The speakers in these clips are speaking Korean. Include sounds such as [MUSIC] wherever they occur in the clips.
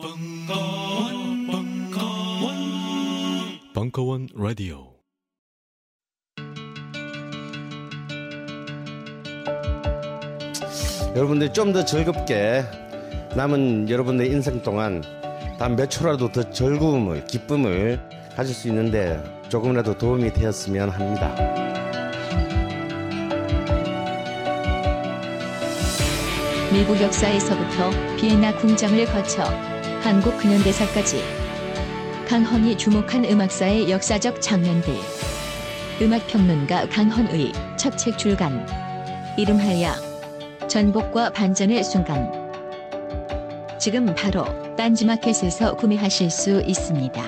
벙커원, 벙커원, 벙커원 라디오. 여러분들이 좀더 즐겁게 남은 여러분의 인생 동안 단 몇 초라도 더 즐거움을, 기쁨을 가질 수 있는데 조금이라도 도움이 되었으면 합니다. 미국 역사에서부터 비엔나 궁정을 거쳐 한국 근현대사까지 강헌이 주목한 음악사의 역사적 장면들 음악평론가 강헌의 첫 책 출간 이름하여 전복과 반전의 순간 지금 바로 딴지마켓에서 구매하실 수 있습니다.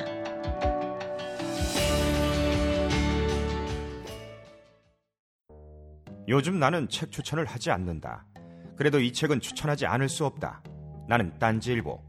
요즘 나는 책 추천을 하지 않는다. 그래도 이 책은 추천하지 않을 수 없다. 나는 딴지일보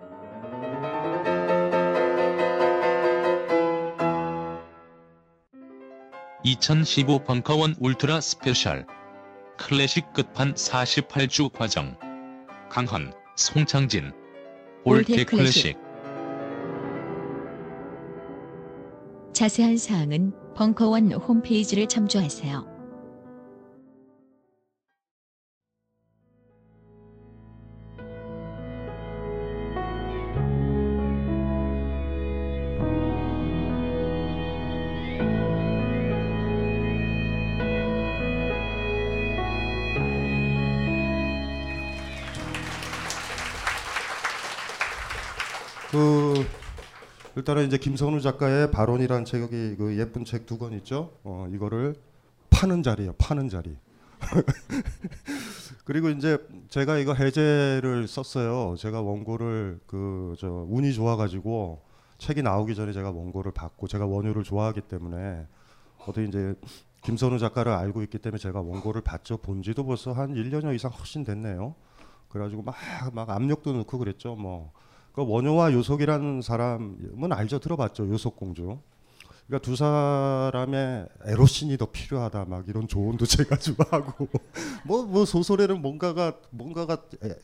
(2015) 벙커원 ultra special. 클래식 끝판 48주 과정. 강헌, 송창진. all that 클래식. 자세한 사항은 벙커원 홈페이지를 참조하세요. 일단은 이제 김선우 작가의 발언이라는 책이 그 예쁜 책 두 권 있죠. 어 이거를 파는 자리예요. 파는 자리. [LAUGHS] 그리고 이제 제가 이거 해제를 썼어요. 제가 원고를 그 저 운이 좋아가지고 책이 나오기 전에 제가 원고를 받고 제가 원효를 좋아하기 때문에 어떻게 이제 김선우 작가를 알고 있기 때문에 제가 원고를 받죠. 본지도 벌써 한 1년여 이상 훨씬 됐네요. 그래가지고 막 막 압력도 넣고 그랬죠. 뭐. 그 원효와 요속이라는 사람은 알죠. 들어봤죠. 요속공주. 그러니까 두 사람의 에로신이 더 필요하다. 막 이런 조언도 [LAUGHS] 제가 좀 하고. [LAUGHS] 뭐뭐 소설에는 뭔가가 뭔가가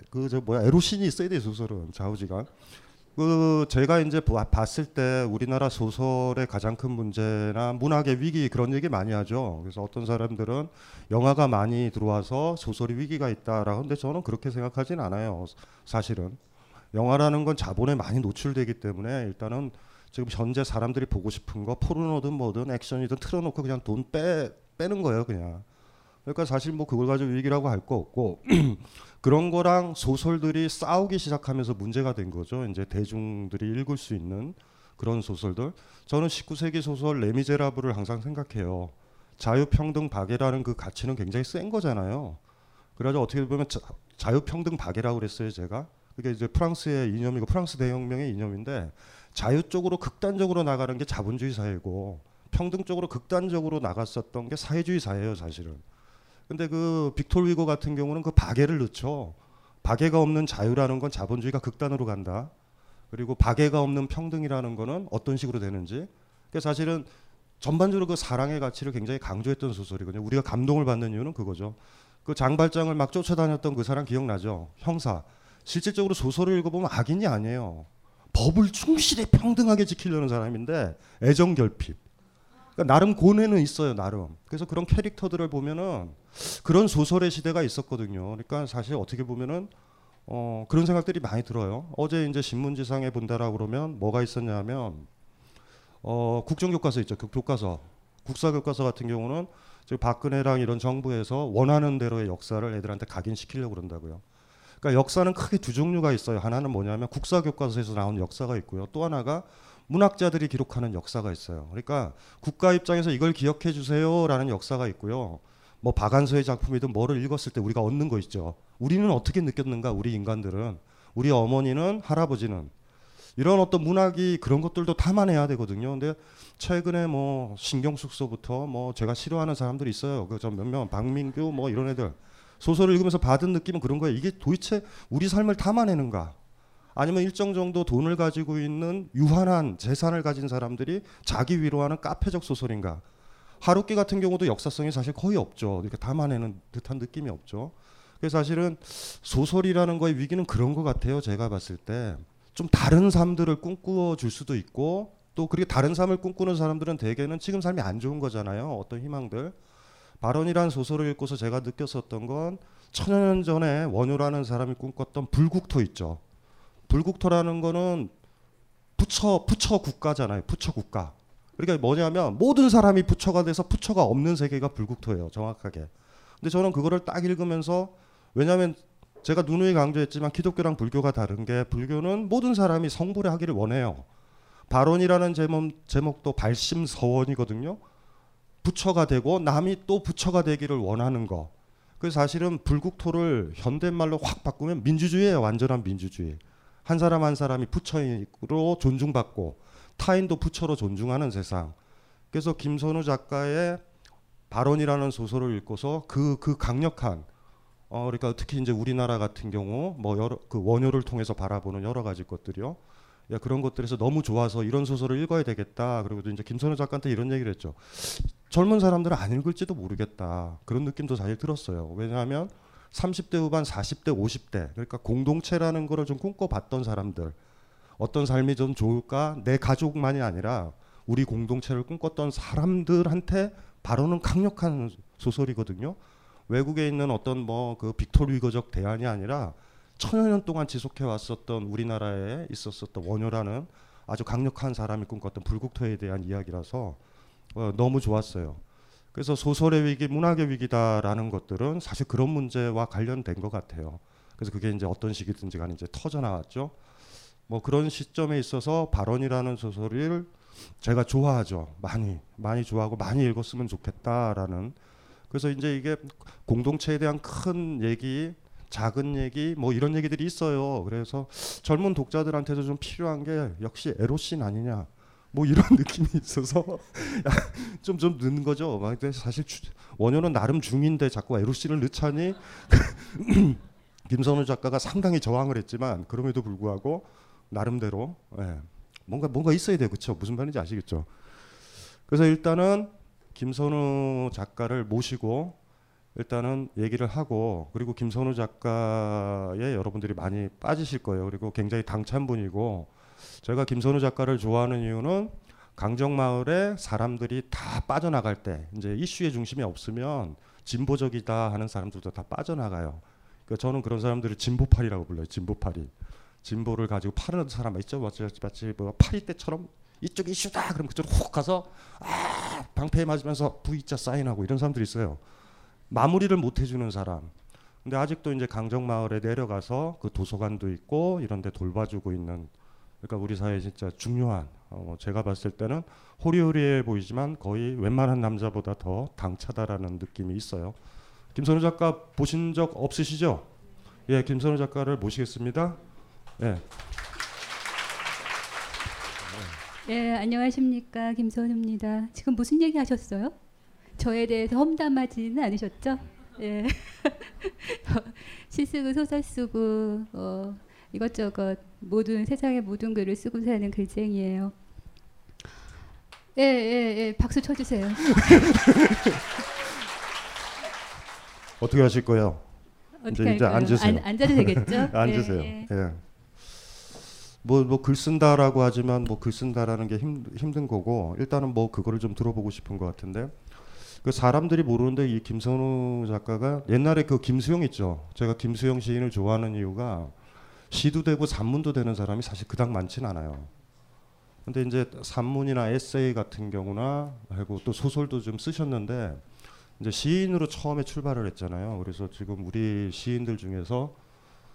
그 저 뭐야 에로신이 있어야 돼 소설은. 좌우지간. 그 제가 이제 보- 봤을 때 우리나라 소설의 가장 큰 문제나 문학의 위기 그런 얘기 많이 하죠. 그래서 어떤 사람들은 영화가 많이 들어와서 소설이 위기가 있다라고 하는데 저는 그렇게 생각하진 않아요. 사실은 영화라는 건 자본에 많이 노출되기 때문에 일단은 지금 현재 사람들이 보고 싶은 거 포르노든 뭐든 액션이든 틀어놓고 그냥 돈 빼 빼는 거예요 그냥. 그러니까 사실 뭐 그걸 가지고 위기라고 할 거 없고 [CLEARS THROAT] 그런 거랑 소설들이 싸우기 시작하면서 문제가 된 거죠. 이제 대중들이 읽을 수 있는 그런 소설들. 저는 19세기 소설 레미제라블을 항상 생각해요. 자유평등 박애라는 그 가치는 굉장히 센 거잖아요. 그래서 어떻게 보면 자, 자유평등 박애라고 그랬어요 제가. 그게 이제 프랑스의 이념이고 프랑스 대혁명의 이념인데 자유 쪽으로 극단적으로 나가는 게 자본주의 사회고 평등 쪽으로 극단적으로 나갔었던 게 사회주의 사회예요 사실은. 근데 그 빅토르 위고 같은 경우는 그 박애를 넣죠. 박애가 없는 자유라는 건 자본주의가 극단으로 간다. 그리고 박애가 없는 평등이라는 거는 어떤 식으로 되는지. 그 사실은 전반적으로 그 사랑의 가치를 굉장히 강조했던 소설이거든요. 우리가 감동을 받는 이유는 그거죠. 그 장발장을 막 쫓아다녔던 그 사람 기억나죠? 형사. 실질적으로 소설을 읽어보면 악인이 아니에요. 법을 충실히 평등하게 지키려는 사람인데 애정 결핍. 그러니까 나름 고뇌는 있어요, 나름. 그래서 그런 캐릭터들을 보면은 그런 소설의 시대가 있었거든요. 그러니까 사실 어떻게 보면은 어, 그런 생각들이 많이 들어요. 어제 이제 신문지상에 본다라 그러면 뭐가 있었냐면 어, 국정교과서 있죠. 교- 교과서. 국사교과서 같은 경우는 지금 박근혜랑 이런 정부에서 원하는 대로의 역사를 애들한테 각인시키려고 그런다고요. 그러니까 역사는 크게 두 종류가 있어요. 하나는 뭐냐면 국사 교과서에서 나온 역사가 있고요. 또 하나가 문학자들이 기록하는 역사가 있어요. 그러니까 국가 입장에서 이걸 기억해 주세요라는 역사가 있고요. 뭐 박안서의 작품이든 뭐를 읽었을 때 우리가 얻는 거 있죠. 우리는 어떻게 느꼈는가? 우리 인간들은 우리 어머니는 할아버지는 이런 어떤 문학이 그런 것들도 담아내야 되거든요. 근데 최근에 뭐 신경숙소부터 뭐 제가 싫어하는 사람들이 있어요. 그저 몇몇 박민규 뭐 이런 애들 소설을 읽으면서 받은 느낌은 그런 거예요. 이게 도대체 우리 삶을 담아내는가? 아니면 일정 정도 돈을 가지고 있는 유한한 재산을 가진 사람들이 자기 위로하는 카페적 소설인가? 하루키 같은 경우도 역사성이 사실 거의 없죠. 이렇게 담아내는 듯한 느낌이 없죠. 그래서 사실은 소설이라는 거의 위기는 그런 것 같아요. 제가 봤을 때 좀 다른 삶들을 꿈꾸어 줄 수도 있고 또 그렇게 다른 삶을 꿈꾸는 사람들은 대개는 지금 삶이 안 좋은 거잖아요. 어떤 희망들. 발언이란 소설을 읽고서 제가 느꼈었던 건 천여 년 전에 원효라는 사람이 꿈꿨던 불국토 있죠. 불국토라는 거는 부처 부처 국가잖아요. 부처 국가. 그러니까 뭐냐면 모든 사람이 부처가 돼서 부처가 없는 세계가 불국토예요. 정확하게. 근데 저는 그거를 딱 읽으면서 왜냐하면 제가 누누이 강조했지만 기독교랑 불교가 다른 게 불교는 모든 사람이 성불에 하기를 원해요. 발언이라는 제목, 제목도 발심서원이거든요. 부처가 되고 남이 또 부처가 되기를 원하는 거. 그 사실은 불국토를 현대말로 확 바꾸면 민주주의예요. 완전한 민주주의. 한 사람 한 사람이 부처로 존중받고 타인도 부처로 존중하는 세상. 그래서 김선우 작가의 발언이라는 소설을 읽고서 그그 강력한 어 그러니까 특히 이제 우리나라 같은 경우 뭐 여러 그 원효를 통해서 바라보는 여러 가지 것들이요. 야, 그런 것들에서 너무 좋아서 이런 소설을 읽어야 되겠다. 그리고 또 이제 김선우 작가한테 이런 얘기를 했죠. 젊은 사람들은 안 읽을지도 모르겠다. 그런 느낌도 사실 들었어요. 왜냐하면 30대 후반, 40대, 50대 그러니까 공동체라는 거를 좀 꿈꿔봤던 사람들 어떤 삶이 좀 좋을까 내 가족만이 아니라 우리 공동체를 꿈꿨던 사람들한테 바로는 강력한 소설이거든요. 외국에 있는 어떤 뭐 그 빅토르 위거적 대안이 아니라 천여 년 동안 지속해 왔었던 우리나라에 있었었던 원효라는 아주 강력한 사람이 꿈꿨던 불국토에 대한 이야기라서 어, 너무 좋았어요. 그래서 소설의 위기, 문학의 위기다라는 것들은 사실 그런 문제와 관련된 것 같아요. 그래서 그게 이제 어떤 시기든지 간에 이제 터져 나왔죠. 뭐 그런 시점에 있어서 발언이라는 소설을 제가 좋아하죠. 많이 많이 좋아하고 많이 읽었으면 좋겠다라는. 그래서 이제 이게 공동체에 대한 큰 얘기, 작은 얘기, 뭐 이런 얘기들이 있어요. 그래서 젊은 독자들한테도 좀 필요한 게 역시 에로신 아니냐. 뭐 이런 [LAUGHS] 느낌이 있어서 [LAUGHS] 좀좀 넣는 거죠. 막 사실 주, 원효는 나름 중인데 자꾸 에로신을 넣자니 [LAUGHS] 김선우 작가가 상당히 저항을 했지만 그럼에도 불구하고 나름대로 예, 뭔가 뭔가 있어야 돼요. 그렇죠? 무슨 말인지 아시겠죠? 그래서 일단은 김선우 작가를 모시고 일단은 얘기를 하고 그리고 김선우 작가에 여러분들이 많이 빠지실 거예요. 그리고 굉장히 당찬 분이고 제가 김선우 작가를 좋아하는 이유는 강정마을에 사람들이 다 빠져나갈 때 이제 이슈의 중심이 없으면 진보적이다 하는 사람들도 다 빠져나가요. 그러니까 저는 그런 사람들을 진보파리라고 불러요. 진보파리. 진보를 가지고 파는 사람 있죠. 마치 마치 뭐 파리 때처럼 이쪽 이슈다. 그럼 그쪽으로 훅 가서 아 방패에 맞으면서 V자 사인하고 이런 사람들이 있어요. 마무리를 못 해주는 사람. 근데 아직도 이제 강정마을에 내려가서 그 도서관도 있고 이런데 돌봐주고 있는 그러니까 우리 사회에 진짜 중요한 어, 제가 봤을 때는 호리호리해 보이지만 거의 웬만한 남자보다 더 당차다라는 느낌이 있어요. 김선우 작가 보신 적 없으시죠? 예, 김선우 작가를 모시겠습니다. 예. 예, 안녕하십니까. 김선우입니다. 지금 무슨 얘기 하셨어요? 저에 대해서 험담하지는 않으셨죠? 예. 시 쓰고 소설 쓰고 어, 이것저것 모든 세상의 모든 글을 쓰고 사는 글쟁이에요. 예, 예, 예. 박수 쳐주세요. [LAUGHS] 어떻게 하실 거예요? 어떻게 이제? 앉으세요. 안, 앉아도 되겠죠? [LAUGHS] 앉으세요. 예, 예. 예. 뭐뭐 글 쓴다라고 하지만 뭐 글 쓴다라는 게 힘, 힘든 거고 일단은 뭐 그거를 좀 들어보고 싶은 것 같은데 그 사람들이 모르는데 이 김선우 작가가 옛날에 그 김수영 있죠. 제가 김수영 시인을 좋아하는 이유가 시도 되고 산문도 되는 사람이 사실 그닥 많진 않아요. 근데 이제 산문이나 에세이 같은 경우나 하고 또 소설도 좀 쓰셨는데 이제 시인으로 처음에 출발을 했잖아요. 그래서 지금 우리 시인들 중에서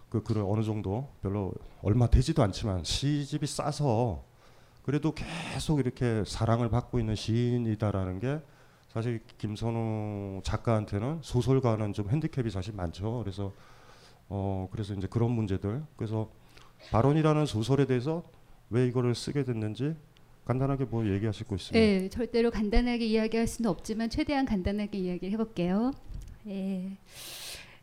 그 글을 어느 정도 별로 얼마 되지도 않지만 시집이 싸서 그래도 계속 이렇게 사랑을 받고 있는 시인이다라는 게 사실 김선우 작가한테는 소설가는 좀 핸디캡이 사실 많죠. 그래서 어 그래서 이제 그런 문제들 그래서 발언이라는 소설에 대해서 왜 이거를 쓰게 됐는지 간단하게 뭐 얘기하실 거 있으면 예, 절대로 간단하게 이야기할 수는 없지만 최대한 간단하게 이야기를 해볼게요. 예.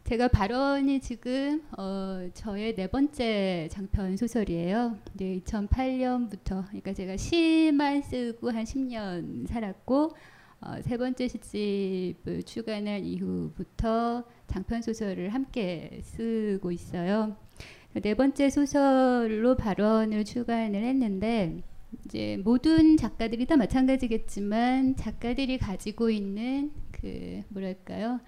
제가 발언이 지금 어, 저의 네 번째 장편 소설이에요. 이제 2008년부터, 그러니까 제가 시만 쓰고 한 10년 살았고 어, 세 번째 시집을 출간한 이후부터 장편 소설을 함께 쓰고 있어요. 네 번째 소설로 발언을 출간을 했는데 이제 모든 작가들이 다 마찬가지겠지만 작가들이 가지고 있는 그 뭐랄까요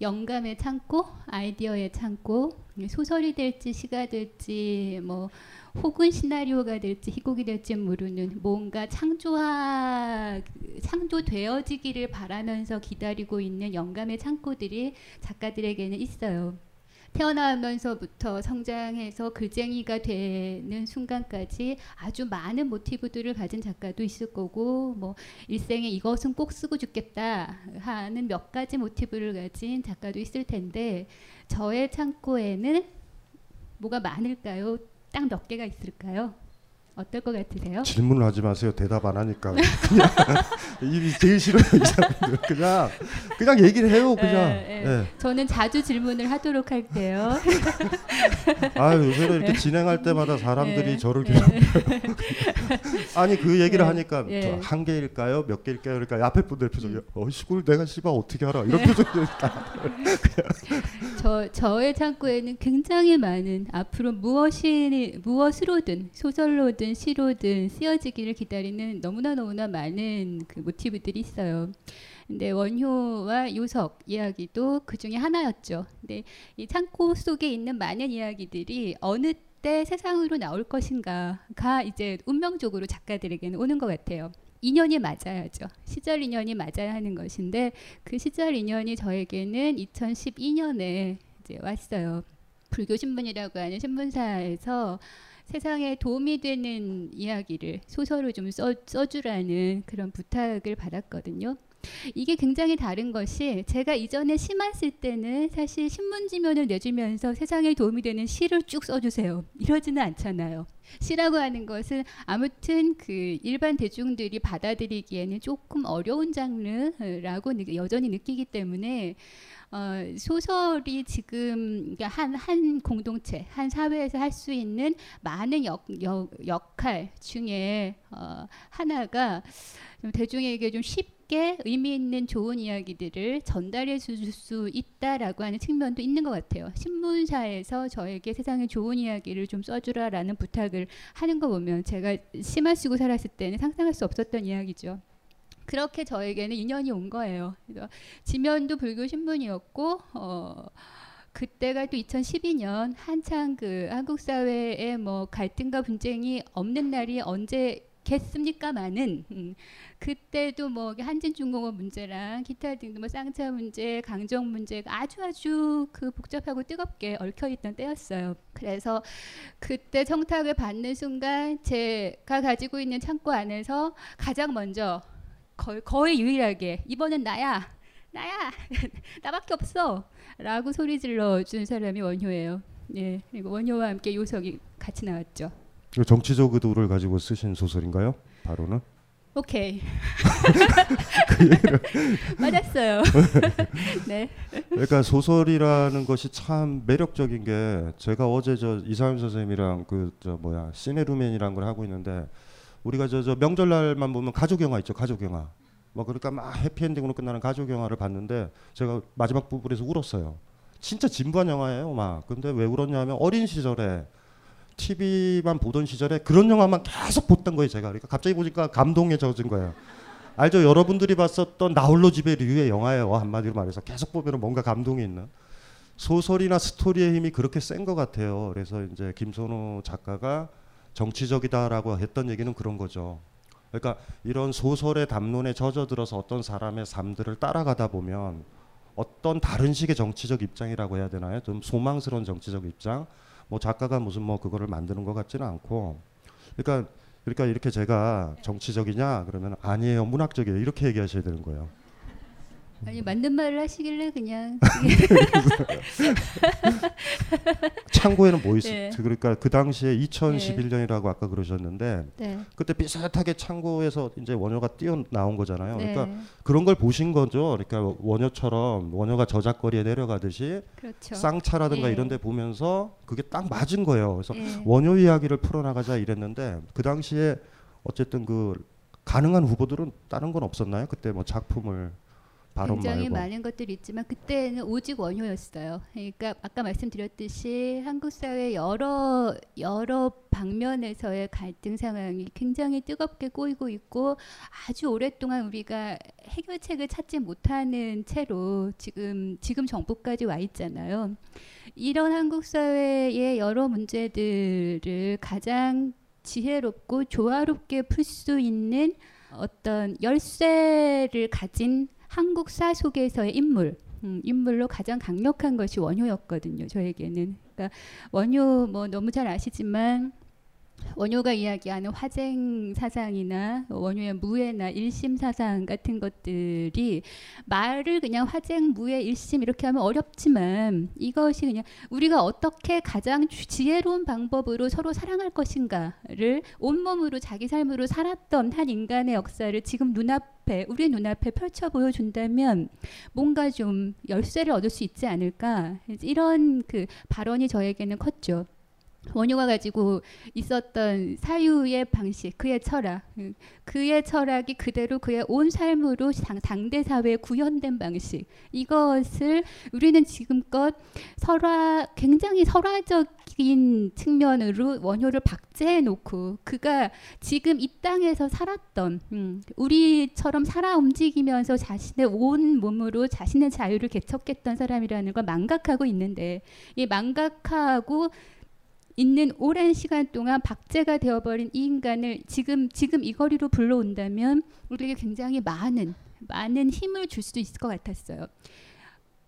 영감의 창고, 아이디어의 창고, 소설이 될지 시가 될지 뭐 혹은 시나리오가 될지 희곡이 될지 모르는 뭔가 창조하 창조되어지기를 바라면서 기다리고 있는 영감의 창고들이 작가들에게는 있어요. 태어나면서부터 성장해서 글쟁이가 되는 순간까지 아주 많은 모티브들을 가진 작가도 있을 거고 뭐 일생에 이것은 꼭 쓰고 죽겠다 하는 몇 가지 모티브를 가진 작가도 있을 텐데 저의 창고에는 뭐가 많을까요? 딱 몇 개가 있을까요? 어떨 것 같으세요? 질문을 하지 마세요. 대답 안 하니까 그냥 [LAUGHS] 입이 제일 싫어요 이 사람들. 그냥 그냥 얘기를 해요. 그냥. 예, 예. 예. 저는 자주 질문을 하도록 할게요. [LAUGHS] 아 요새는 이렇게 네. 진행할 때마다 사람들이 네. 저를 네. 계속 [LAUGHS] 아니 그 얘기를 네. 하니까 네. 저한 개일까요? 몇 개일까요? 그러니까 앞에 분들 표정이 음. 어이 그걸 내가 씨발 어떻게 알아? 이런 네. 표정이 다저 저의 창고에는 굉장히 많은 앞으로 무엇이 무엇으로든 소설로든 시로든 쓰여지기를 기다리는 너무나 너무나 많은 그 모티브들이 있어요. 근데 원효와 요석 이야기도 그 중에 하나였죠. 근데 이 창고 속에 있는 많은 이야기들이 어느 때 세상으로 나올 것인가가 이제 운명적으로 작가들에게는 오는 것 같아요. 인연이 맞아야죠. 시절 인연이 맞아야 하는 것인데 그 시절 인연이 저에게는 2012년에 이제 왔어요. 불교 신문이라고 하는 신문사에서 세상에 도움이 되는 이야기를 소설을 좀 써, 써주라는 그런 부탁을 받았거든요. 이게 굉장히 다른 것이 제가 이전에 시만 쓸 때는 사실 신문지면을 내주면서 세상에 도움이 되는 시를 쭉 써주세요. 이러지는 않잖아요. 시라고 하는 것은 아무튼 그 일반 대중들이 받아들이기에는 조금 어려운 장르라고 느- 여전히 느끼기 때문에 어, 소설이 지금 한, 한 공동체, 한 사회에서 할 수 있는 많은 역, 역, 역할 중에 어, 하나가 좀 대중에게 좀 쉽게 의미 있는 좋은 이야기들을 전달해 줄 수 있다라고 하는 측면도 있는 것 같아요. 신문사에서 저에게 세상에 좋은 이야기를 좀 써주라라는 부탁을 하는 거 보면 제가 심만 쓰고 살았을 때는 상상할 수 없었던 이야기죠. 그렇게 저에게는 인연이 온 거예요. 지면도 불교 신문이었고 어 그때가 또 2012년 한창 그 한국 사회에 뭐 갈등과 분쟁이 없는 날이 언제 겠습니까마는 음, 그때도 뭐 한진중공업 문제랑 기타 등등 뭐 쌍차 문제, 강정 문제가 아주 아주 그 복잡하고 뜨겁게 얽혀 있던 때였어요. 그래서 그때 청탁을 받는 순간 제가 가지고 있는 창고 안에서 가장 먼저 거의, 거의 유일하게 이번엔 나야 나야 [LAUGHS] 나밖에 없어 라고 소리 질러 준 사람이 원효예요. 예 그리고 원효와 함께 요석이 같이 나왔죠. 정치적 의도를 가지고 쓰신 소설인가요? 바로는? 오케이. [LAUGHS] [LAUGHS] 맞았어요. 네. 그러니까 소설이라는 것이 참 매력적인 게 제가 어제 저 이상윤 선생님이랑 그 저 뭐야 시네루맨이라는 걸 하고 있는데 우리가 저, 저 명절날만 보면 가족 영화 있죠 가족 영화. 뭐 그러니까 막 해피엔딩으로 끝나는 가족 영화를 봤는데 제가 마지막 부분에서 울었어요. 진짜 진부한 영화예요 막. 근데 왜 울었냐면 어린 시절에 TV만 보던 시절에 그런 영화만 계속 봤던 거예요 제가. 그러니까 갑자기 보니까 감동에 젖은 거예요. 알죠? 여러분들이 봤었던 나홀로 집에 류의 영화예요 한마디로 말해서. 계속 보면 뭔가 감동이 있는. 소설이나 스토리의 힘이 그렇게 센 것 같아요. 그래서 이제 김선호 작가가 정치적이다라고 했던 얘기는 그런 거죠 그러니까 이런 소설의 담론에 젖어들어서 어떤 사람의 삶들을 따라가다 보면 어떤 다른 식의 정치적 입장이라고 해야 되나요? 좀 소망스러운 정치적 입장. 뭐 작가가 무슨 뭐 그거를 만드는 것 같지는 않고. 그러니까 그러니까 이렇게 제가 정치적이냐 그러면 아니에요 문학적이에요 이렇게 얘기하셔야 되는 거예요. 아니 맞는 말을 하시길래 그냥 [LAUGHS] 창고에는 뭐 있어? 네. 그러니까 그 당시에 2011년이라고 아까 그러셨는데 네. 그때 비슷하게 창고에서 이제 원효가 뛰어 나온 거잖아요. 네. 그러니까 그런 걸 보신 거죠. 그러니까 원효처럼 원효가 저작거리에 내려가듯이 그렇죠. 쌍차라든가 예. 이런 데 보면서 그게 딱 맞은 거예요. 그래서 예. 원효 이야기를 풀어나가자 이랬는데 그 당시에 어쨌든 그 가능한 후보들은 다른 건 없었나요? 그때 뭐 작품을 굉장히 말고 많은 것들이 있지만 그때는 오직 원효였어요. 그러니까 아까 말씀드렸듯이 한국 사회 여러 여러 방면에서의 갈등 상황이 굉장히 뜨겁게 꼬이고 있고 아주 오랫동안 우리가 해결책을 찾지 못하는 채로 지금 지금 정부까지 와 있잖아요. 이런 한국 사회의 여러 문제들을 가장 지혜롭고 조화롭게 풀 수 있는 어떤 열쇠를 가진 한국사 속에서의 인물, 음, 인물로 가장 강력한 것이 원효였거든요. 저에게는. 그러니까 원효 뭐 너무 잘 아시지만 원효가 이야기하는 화쟁 사상이나 원효의 무예나 일심 사상 같은 것들이 말을 그냥 화쟁, 무예, 일심 이렇게 하면 어렵지만 이것이 그냥 우리가 어떻게 가장 주- 지혜로운 방법으로 서로 사랑할 것인가를 온몸으로 자기 삶으로 살았던 한 인간의 역사를 지금 눈앞에 우리 눈앞에 펼쳐 보여준다면 뭔가 좀 열쇠를 얻을 수 있지 않을까 이런 그 발언이 저에게는 컸죠. 원효가 가지고 있었던 사유의 방식, 그의 철학, 그- 그의 철학이 그대로 그의 온 삶으로 당, 당대 사회에 구현된 방식, 이것을 우리는 지금껏 설화, 굉장히 설화적인 측면으로 원효를 박제해 놓고 그가 지금 이 땅에서 살았던, 음, 우리처럼 살아 움직이면서 자신의 온 몸으로 자신의 자유를 개척했던 사람이라는 걸 망각하고 있는데, 이 망각하고 있는 오랜 시간 동안 박제가 되어버린 이 인간을 지금 지금 이 거리로 불러온다면 우리에게 굉장히 많은 많은 힘을 줄수 있을 것 같았어요.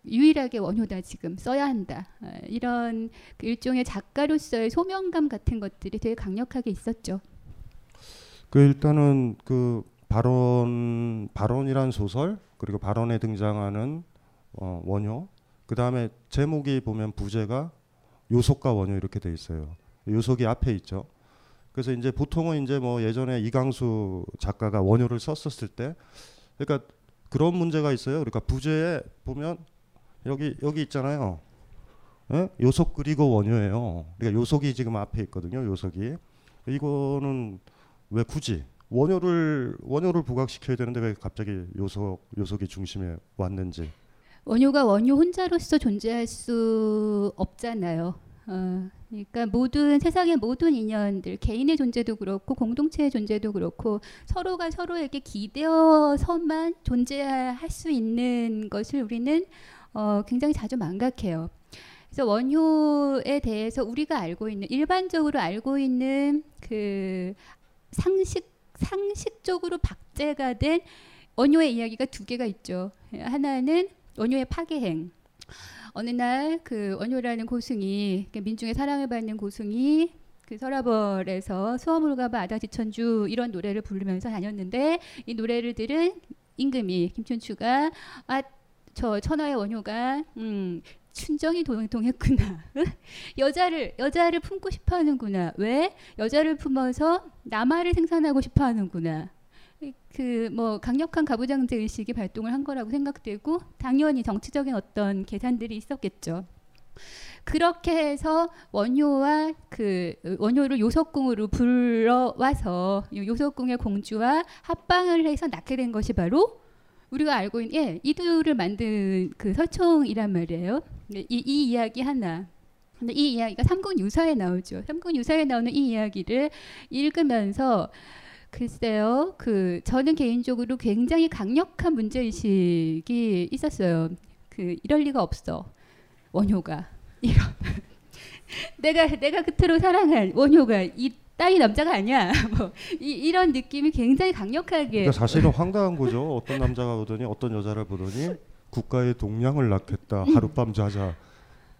유일하게 원효다 지금 써야 한다 아, 이런 그 일종의 작가로서의 소명감 같은 것들이 되게 강력하게 있었죠. 그 일단은 그 발언 발언이란 소설 그리고 발언에 등장하는 어, 원효 그 다음에 제목이 보면 부제가 요속과 원효 이렇게 돼 있어요. 요속이 앞에 있죠. 그래서 이제 보통은 이제 뭐 예전에 이강수 작가가 원효를 썼었을 때 그러니까 그런 문제가 있어요. 그러니까 부제에 보면 여기 여기 있잖아요. 예? 요속 그리고 원효예요. 그러니까 요속이 지금 앞에 있거든요. 요속이 이거는 왜 굳이 원효를 원효를 부각시켜야 되는데 왜 갑자기 요속 요속이 중심에 왔는지 원효가 원효 혼자로서 존재할 수 없잖아요. 어, 그러니까 모든 세상의 모든 인연들 개인의 존재도 그렇고 공동체의 존재도 그렇고 서로가 서로에게 기대어서만 존재할 수 있는 것을 우리는 어, 굉장히 자주 망각해요. 그래서 원효에 대해서 우리가 알고 있는 일반적으로 알고 있는 그 상식 상식적으로 박제가 된 원효의 이야기가 두 개가 있죠. 하나는 원효의 파괴행. 어느 날 그 원효라는 고승이 그 민중의 사랑을 받는 고승이 그 서라벌에서 수어물 가봐 아다지 천주 이런 노래를 부르면서 다녔는데 이 노래를 들은 임금이 김춘추가 아 저 천하의 원효가 음 춘정이 동- 동했구나. [LAUGHS] 여자를 여자를 품고 싶어하는구나. 왜? 여자를 품어서 남아를 생산하고 싶어하는구나 그 뭐 강력한 가부장제 의식이 발동을 한 거라고 생각되고 당연히 정치적인 어떤 계산들이 있었겠죠. 그렇게 해서 원효와 그 원효를 요석궁으로 불러와서 요- 요석궁의 공주와 합방을 해서 낳게 된 것이 바로 우리가 알고 있는 예, 이두를 만든 그 설총이란 말이에요. 이, 이 이야기 하나. 근데 이 이야기가 삼국 유사에 나오죠. 삼국 유사에 나오는 이 이야기를 읽으면서 글쎄요, 그 저는 개인적으로 굉장히 강력한 문제 의식이 있었어요. 그 이럴 리가 없어. 원효가 [LAUGHS] 이런 내가 내가 그토록 사랑한 원효가 이 딸이 남자가 아니야. [LAUGHS] 뭐 이, 이런 느낌이 굉장히 강력하게 그러니까 사실은 황당한 거죠. 어떤 남자가 보더니 어떤 여자를 보더니 국가의 동량을 낳겠다. [LAUGHS] 하룻밤 자자.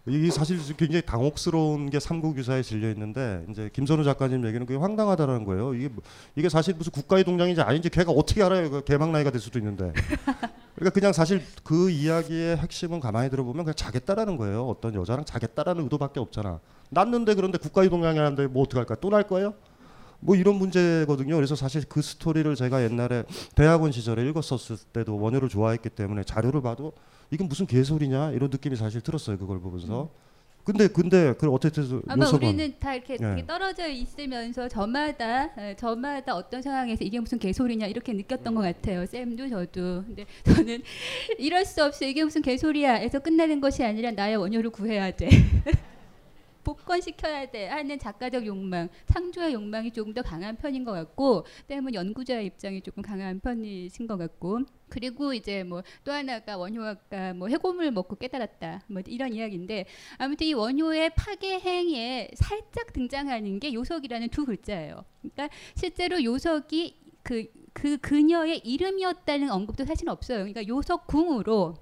이게 사실 굉장히 당혹스러운 게 삼국 유사에 실려 있는데 이제 김선우 작가님 얘기는 그게 황당하다라는 거예요. 이게 뭐- 이게 사실 무슨 국가의 동량인지 아닌지 걔가 어떻게 알아요? 그 개막 나이가 될 수도 있는데. 그러니까 그냥 사실 그 이야기의 핵심은 가만히 들어보면 그냥 자겠다라는 거예요. 어떤 여자랑 자겠다라는 의도밖에 없잖아. 낳는데 그런데 국가의 동량이라는데 뭐 어떡할까? 또 날 거예요? 뭐 이런 문제거든요. 그래서 사실 그 스토리를 제가 옛날에 대학원 시절에 읽었었을 때도 원효를 좋아했기 때문에 자료를 봐도 이건 무슨 개소리냐 이런 느낌이 사실 들었어요. 그걸 보면서. 근데 근데 그 어쨌든 아마 우리는 다 이렇게, 예. 이렇게 떨어져 있으면서 저마다 에, 저마다 어떤 상황에서 이게 무슨 개소리냐 이렇게 느꼈던 것 같아요. 쌤도 저도. 근데 저는 [LAUGHS] 이럴 수 없어 이게 무슨 개소리야에서 끝나는 것이 아니라 나의 원효를 구해야 돼. [LAUGHS] 복권시켜야 돼 하는 작가적 욕망, 창조의 욕망이 조금 더 강한 편인 것 같고, 때문 연구자의 입장이 조금 강한 편이신 것 같고, 그리고 이제 뭐 또 하나가 원효가 뭐 해고물 먹고 깨달았다, 뭐 이런 이야기인데 아무튼 이 원효의 파괴 행위에 살짝 등장하는 게 요석이라는 두 글자예요. 그러니까 실제로 요석이 그, 그 그녀의 이름이었다는 언급도 사실 없어요. 그러니까 요석궁으로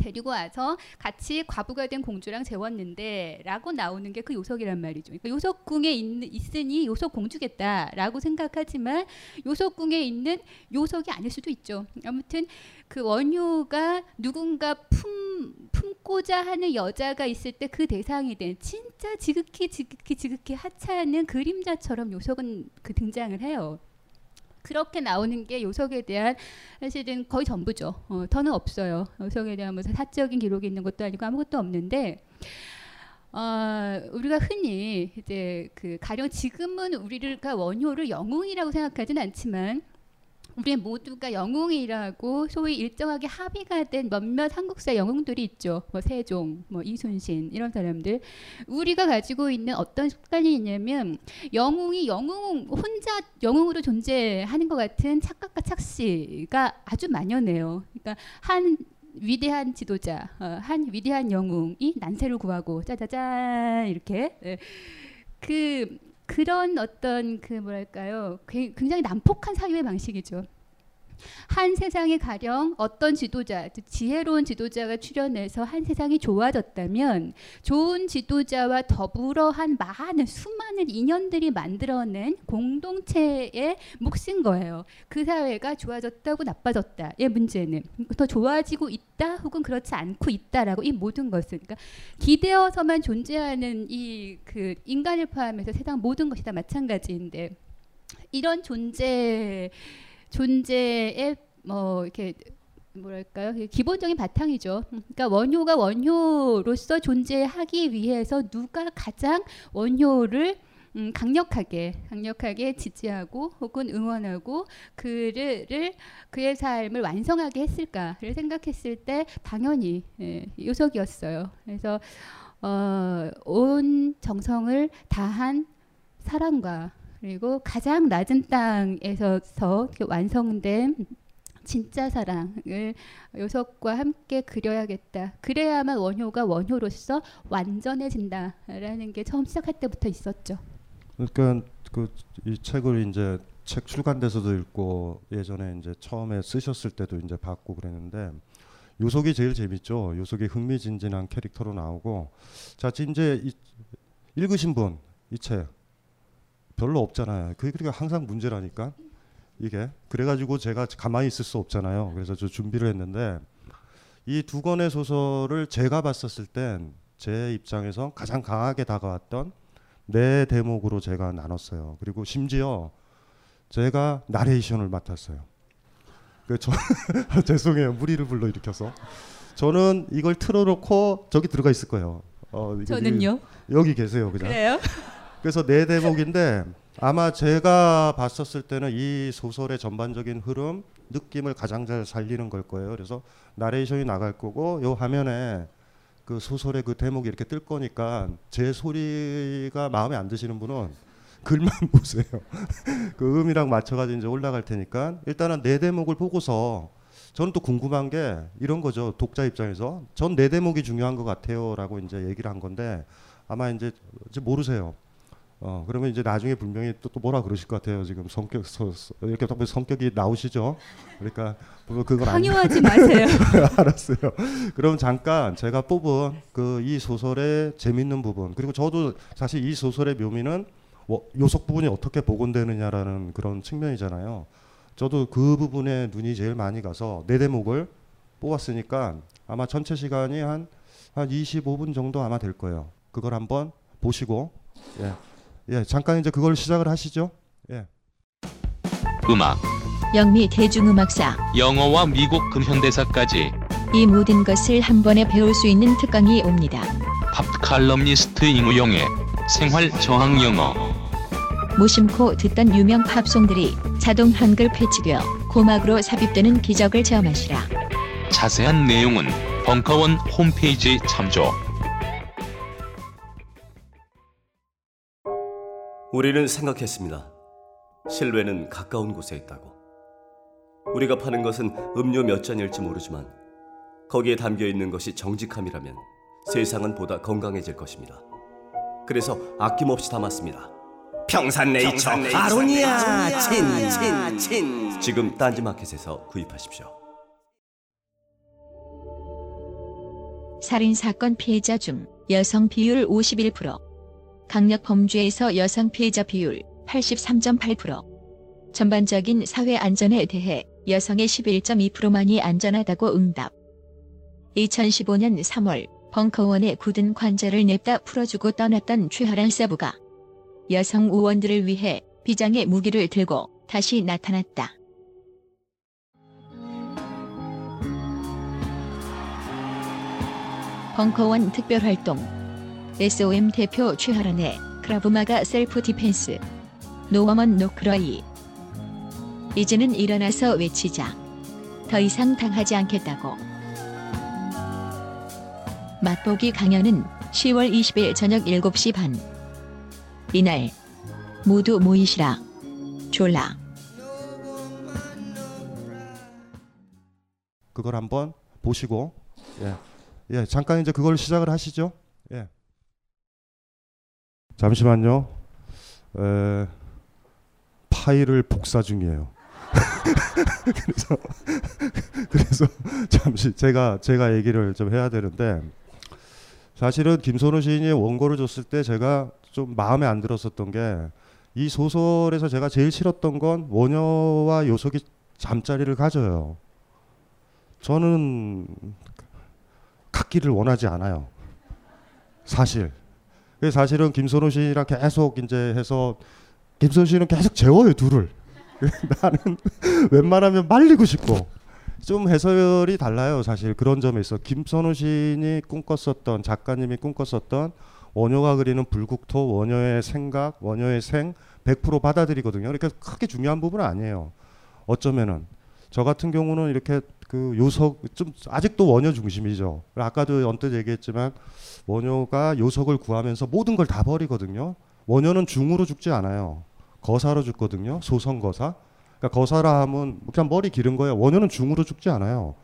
데리고 와서 같이 과부가 된 공주랑 재웠는데라고 나오는 게 그 요석이란 말이죠. 그러니까 요석궁에 있, 있으니 요석 공주겠다라고 생각하지만 요석궁에 있는 요석이 아닐 수도 있죠. 아무튼 그 원효가 누군가 품 품고자 하는 여자가 있을 때 그 대상이 된 진짜 지극히 지극히 지극히 하찮은 그림자처럼 요석은 그 등장을 해요. 그렇게 나오는 게 요석에 대한 사실은 거의 전부죠. 어, 더는 없어요. 요석에 대한 무슨 사적인 기록이 있는 것도 아니고 아무것도 없는데 어, 우리가 흔히 이제 그 가령 지금은 우리가 원효를 영웅이라고 생각하진 않지만 우리 모두가 영웅이라고 소위 일정하게 합의가 된 몇몇 한국사 영웅들이 있죠. 뭐 세종, 뭐 이순신 이런 사람들. 우리가 가지고 있는 어떤 습관이 있냐면 영웅이 영웅 혼자 영웅으로 존재하는 것 같은 착각과 착시가 아주 만연해요. 그러니까 한 위대한 지도자, 어, 한 위대한 영웅이 난세를 구하고 짜자잔 이렇게 예. 그 그런 어떤 그 뭐랄까요 굉- 굉장히 난폭한 사유의 방식이죠. 한 세상에 가령 어떤 지도자, 즉 지혜로운 지도자가 출연해서 한 세상이 좋아졌다면 좋은 지도자와 더불어 한 많은 수많은 인연들이 만들어낸 공동체의 몫인 거예요. 그 사회가 좋아졌다고 나빠졌다의 문제는. 더 좋아지고 있다 혹은 그렇지 않고 있다라고 이 모든 것을 그러니까 기대어서만 존재하는 이 그 인간을 포함해서 세상 모든 것이 다 마찬가지인데 이런 존재 존재의 뭐 이렇게 뭐랄까요 기본적인 바탕이죠. 그러니까 원효가 원효로서 존재하기 위해서 누가 가장 원효를 음, 강력하게 강력하게 지지하고 혹은 응원하고 그를 그의 삶을 완성하게 했을까를 생각했을 때 당연히 예, 요석이었어요. 그래서 어, 온 정성을 다한 사랑과 그리고 가장 낮은 땅에서 완성된 진짜 사랑을 요석과 함께 그려야겠다. 그래야만 원효가 원효로서 완전해진다라는 게 처음 시작할 때부터 있었죠. 그러니까 그 이 책을 이제 책 출간돼서도 읽고 예전에 이제 처음에 쓰셨을 때도 이제 봤고 그랬는데 요속이 제일 재밌죠. 요속이 흥미진진한 캐릭터로 나오고 자 이제 이, 읽으신 분 이 책 별로 없잖아요. 그게 그러니까 항상 문제라니까 이게 그래가지고 제가 가만히 있을 수 없잖아요. 그래서 저 준비를 했는데 이 두 권의 소설을 제가 봤었을 땐 제 입장에서 가장 강하게 다가왔던 네 대목으로 제가 나눴어요. 그리고 심지어 제가 나레이션을 맡았어요. 그 저, [LAUGHS] 죄송해요. 무리를 불러 일으켜서. 저는 이걸 틀어놓고 저기 들어가 있을 거예요. 어, 저는요. 여기 계세요, 그냥. 그래요? [LAUGHS] 그래서 네 대목인데 아마 제가 봤었을 때는 이 소설의 전반적인 흐름, 느낌을 가장 잘 살리는 걸 거예요. 그래서 나레이션이 나갈 거고 요 화면에 그 소설의 그 대목이 이렇게 뜰 거니까 제 소리가 마음에 안 드시는 분은 글만 [LAUGHS] 보세요. 그 음이랑 맞춰가지고 이제 올라갈 테니까 일단은 네 대목을 보고서 저는 또 궁금한 게 이런 거죠. 독자 입장에서 전 네 대목이 중요한 것 같아요라고 이제 얘기를 한 건데 아마 이제, 모르세요. 어 그러면 이제 나중에 분명히 또, 또 뭐라 그러실 것 같아요. 지금 성격 서, 서- 이렇게 딱 보면 성격이 나오시죠. 그러니까 뭐 그건 안- 강요하지 마세요. [LAUGHS] 알았어요. 그럼 잠깐 제가 뽑은 그 이 소설의 재밌는 부분 그리고 저도 사실 이 소설의 묘미는 뭐 요속 부분이 어떻게 복원되느냐라는 그런 측면이잖아요. 저도 그 부분에 눈이 제일 많이 가서 네 대목을 뽑았으니까 아마 전체 시간이 한한 25분 정도 아마 될 거예요. 그걸 한번 보시고 예. 예, 잠깐 이제 그걸 시작을 하시죠. 예. 음악, 영미 대중음악사 영어와 미국 근현대사까지 이 모든 것을 한 번에 배울 수 있는 특강이 옵니다. 팝 칼럼니스트 이무용의 생활 저항 영어. 무심코 듣던 유명 팝송들이 자동 한글 패치되어 고막으로 삽입되는 기적을 체험하시라. 자세한 내용은 벙커원 홈페이지 참조. 우리는 생각했습니다. 실외는 가까운 곳에 있다고. 우리가 파는 것은 음료 몇 잔일지 모르지만 거기에 담겨 있는 것이 정직함이라면 세상은 보다 건강해질 것입니다. 그래서 아낌없이 담았습니다. 평산네이처 아로니아 친친친 지금 딴지마켓에서 구입하십시오. 살인 사건 피해자 중 여성 비율 51%, 강력 범죄에서 여성 피해자 비율 83.8%. 전반적인 사회 안전에 대해 여성의 11.2%만이 안전하다고 응답. 2015년 3월 벙커원에 굳은 관절을 냅다 풀어주고 떠났던 최하란 사부가 여성 의원들을 위해 비장의 무기를 들고 다시 나타났다. 벙커원 특별활동 SOM 대표 최하란의 Krav Maga self defense. No woman no cry. 이제는 일어나서 외치자. 더 이상 당하지 않겠다고. 맛보기 강연은 10월 20일 저녁 7시 반. 이날 모두 모이시라. 졸라. 그걸 한번 보시고 예. 예, 잠깐 이제 그걸 시작을 하시죠. 예. 잠시만요. 에, 파일을 복사 중이에요. [LAUGHS] 그래서 그래서 잠시 제가 제가 얘기를 좀 해야 되는데 사실은 김선호 시인이 원고를 줬을 때 제가 좀 마음에 안 들었었던 게 이 소설에서 제가 제일 싫었던 건 원효와 요석이 잠자리를 가져요. 저는 갖기를 원하지 않아요. 사실. 그래서 사실은 김선호 씨랑 계속 이제 해서 김선호 씨는 계속 재워요 둘을. [LAUGHS] 나는 [LAUGHS] 웬만하면 말리고 싶고. 좀 해설이 달라요 사실 그런 점에 있어 김선호 시인이 꿈꿨었던 작가님이 꿈꿨었던 원효가 그리는 불국토 원효의 생각 원효의 생 100% 받아들이거든요. 그러니까 크게 중요한 부분은 아니에요. 어쩌면은. 저 같은 경우는 이렇게 그 요석 좀 아직도 원효 중심이죠. 아까도 언뜻 얘기했지만 원효가 요석을 구하면서 모든 걸 다 버리거든요. 원효는 중으로 죽지 않아요. 거사로 죽거든요. 소성 거사. 그러니까 거사라 하면 그냥 머리 기른 거예요. 원효는 중으로 죽지 않아요.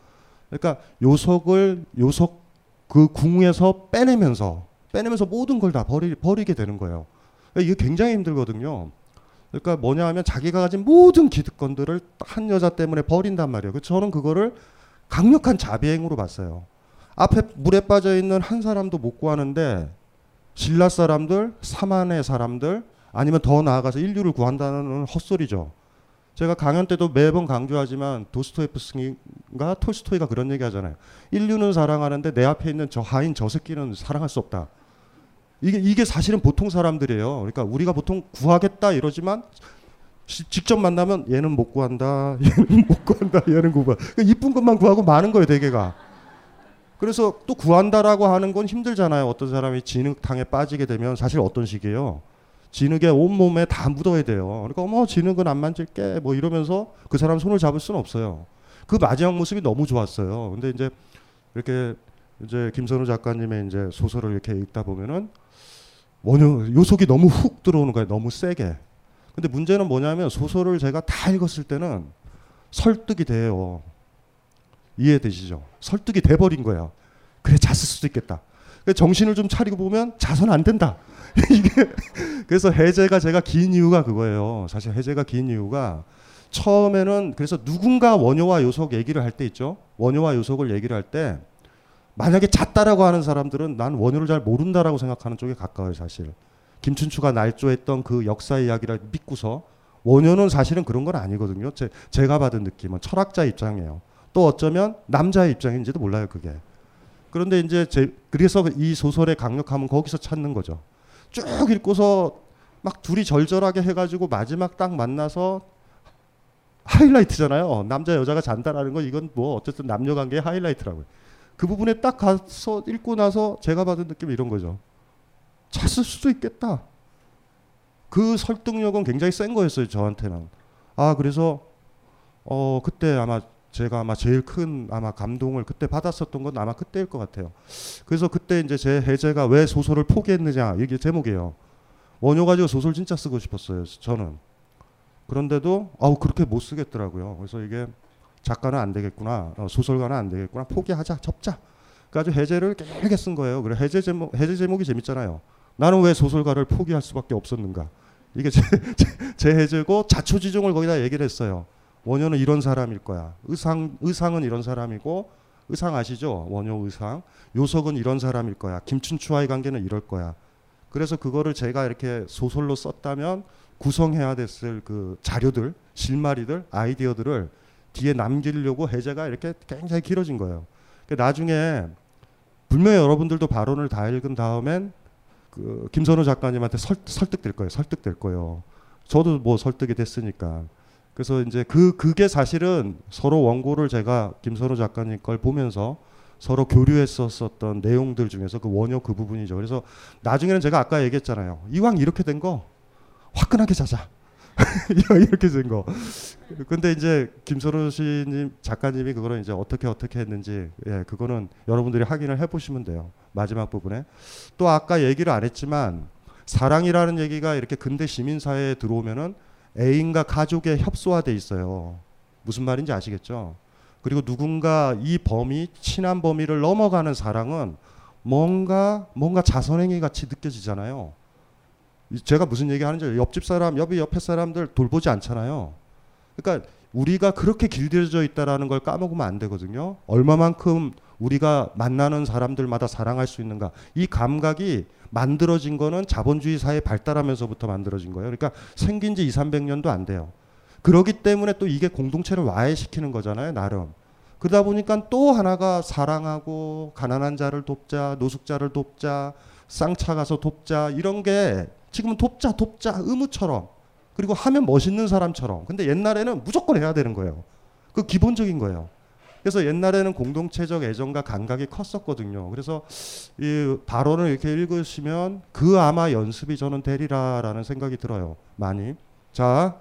그러니까 요석을 요석 그 궁에서 빼내면서 빼내면서 모든 걸 다 버리 버리게 되는 거예요. 그러니까 이게 굉장히 힘들거든요. 그러니까 뭐냐 하면 자기가 가진 모든 기득권들을 한 여자 때문에 버린단 말이에요. 그 저는 그거를 강력한 자비행으로 봤어요. 앞에 물에 빠져 있는 한 사람도 못 구하는데 신라 사람들, 사만의 사람들 아니면 더 나아가서 인류를 구한다는 헛소리죠. 제가 강연 때도 매번 강조하지만 도스토옙스키가 톨스토이가 그런 얘기 하잖아요. 인류는 사랑하는데 내 앞에 있는 저 하인 저 새끼는 사랑할 수 없다. 이게 이게 사실은 보통 사람들이에요. 그러니까 우리가 보통 구하겠다 이러지만 시, 직접 만나면 얘는 못 구한다, [LAUGHS] 얘는 못 구한다, 얘는 구하. 그러니까 이쁜 것만 구하고 많은 거예요, 대개가. 그래서 또 구한다라고 하는 건 힘들잖아요. 어떤 사람이 진흙탕에 빠지게 되면 사실 어떤 식이에요. 진흙에 온 몸에 다 묻어야 돼요. 그러니까 어머 진흙은 안 만질게 뭐 이러면서 그 사람 손을 잡을 수는 없어요. 그 마지막 모습이 너무 좋았어요. 근데 이제 이렇게 이제 김선우 작가님의 이제 소설을 이렇게 읽다 보면은 원효 요속이 너무 훅 들어오는 거예요. 너무 세게. 근데 문제는 뭐냐면 소설을 제가 다 읽었을 때는 설득이 돼요. 이해되시죠? 설득이 돼 버린 거야. 그래 잤을 수도 있겠다. 정신을 좀 차리고 보면 자선 안 된다. [LAUGHS] 이게 그래서 해제가 제가 긴 이유가 그거예요. 사실 해제가 긴 이유가 처음에는 그래서 누군가 원효와 요속 얘기를 할 때 있죠. 원효와 요속을 얘기를 할 때 만약에 잤다라고 하는 사람들은 난 원효를 잘 모른다라고 생각하는 쪽에 가까워요, 사실. 김춘추가 날조했던 그 역사 이야기를 믿고서 원효는 사실은 그런 건 아니거든요. 제, 제가 받은 느낌은 철학자 입장이에요. 또 어쩌면 남자의 입장인지도 몰라요, 그게. 그런데 이제 제, 그래서 이 소설의 강력함은 거기서 찾는 거죠. 쭉 읽고서 막 둘이 절절하게 해가지고 마지막 딱 만나서 하이라이트잖아요. 남자 여자가 잔다라는 건 이건 뭐 어쨌든 남녀 관계의 하이라이트라고요. 그 부분에 딱 가서 읽고 나서 제가 받은 느낌이 이런 거죠. 찼을 수도 있겠다. 그 설득력은 굉장히 센 거였어요 저한테는. 아 그래서 어 그때 아마 제가 아마 제일 큰 아마 감동을 그때 받았었던 건 아마 그때일 것 같아요. 그래서 그때 이제 제 해제가 왜 소설을 포기했느냐 이게 제목이에요. 원효 가지고 소설 진짜 쓰고 싶었어요 저는. 그런데도 아우 그렇게 못 쓰겠더라고요. 그래서 이게 작가는 안 되겠구나, 어, 소설가는 안 되겠구나, 포기하자, 접자. 그래가지고 해제를 길게 쓴 거예요. 그래 해제 제목 해제 제목이 재밌잖아요. 나는 왜 소설가를 포기할 수밖에 없었는가? 이게 제, [LAUGHS] 제, 제 해제고 자초지종을 거기다 얘기를 했어요. 원효는 이런 사람일 거야. 의상 의상은 이런 사람이고 의상 아시죠? 원효 의상. 요석은 이런 사람일 거야. 김춘추와의 관계는 이럴 거야. 그래서 그거를 제가 이렇게 소설로 썼다면 구성해야 됐을 그 자료들, 실마리들, 아이디어들을 뒤에 남기려고 해제가 이렇게 굉장히 길어진 거예요. 그러니까 나중에 분명히 여러분들도 발언을 다 읽은 다음엔 그 김선우 작가님한테 설, 설득될 거예요. 설득될 거예요. 저도 뭐 설득이 됐으니까. 그래서 이제 그 그게 사실은 서로 원고를 제가 김선우 작가님 걸 보면서 서로 교류했었었던 내용들 중에서 그 원효 그 부분이죠. 그래서 나중에는 제가 아까 얘기했잖아요. 이왕 이렇게 된 거 화끈하게 자자. [LAUGHS] 이렇게 된 거. 근데 이제 김선우 씨님 작가님이 그거를 이제 어떻게 어떻게 했는지 예, 그거는 여러분들이 확인을 해 보시면 돼요. 마지막 부분에. 또 아까 얘기를 안 했지만 사랑이라는 얘기가 이렇게 근대 시민 사회에 들어오면은 애인과 가족의 협소화돼 있어요. 무슨 말인지 아시겠죠? 그리고 누군가 이 범위 친한 범위를 넘어가는 사랑은 뭔가 뭔가 자선행위 같이 느껴지잖아요. 제가 무슨 얘기 하는지 옆집 사람, 옆에 옆에 사람들 돌보지 않잖아요. 그러니까 우리가 그렇게 길들여져 있다라는 걸 까먹으면 안 되거든요. 얼마만큼 우리가 만나는 사람들마다 사랑할 수 있는가. 이 감각이 만들어진 거는 자본주의 사회 발달하면서부터 만들어진 거예요. 그러니까 생긴 지 2, 300년도 안 돼요. 그러기 때문에 또 이게 공동체를 와해시키는 거잖아요, 나름. 그러다 보니까 또 하나가 사랑하고 가난한 자를 돕자, 노숙자를 돕자, 쌍차 가서 돕자 이런 게 지금은 돕자 돕자 의무처럼 그리고 하면 멋있는 사람처럼 근데 옛날에는 무조건 해야 되는 거예요. 그 기본적인 거예요. 그래서 옛날에는 공동체적 애정과 감각이 컸었거든요. 그래서 이 발언을 이렇게 읽으시면 그 아마 연습이 저는 되리라라는 생각이 들어요. 많이. 자,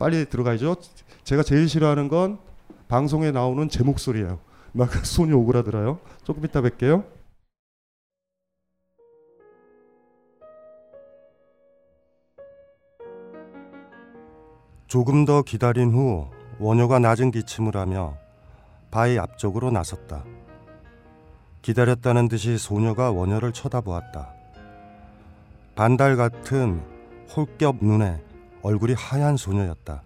빨리 들어가야죠. 제가 제일 싫어하는 건 방송에 나오는 제 목소리예요. 막 손이 오그라들어요. 조금 이따 뵐게요. 조금 더 기다린 후 원효가 낮은 기침을 하며 바위 앞쪽으로 나섰다. 기다렸다는 듯이 소녀가 원효를 쳐다보았다. 반달 같은 홀겹 눈에 얼굴이 하얀 소녀였다.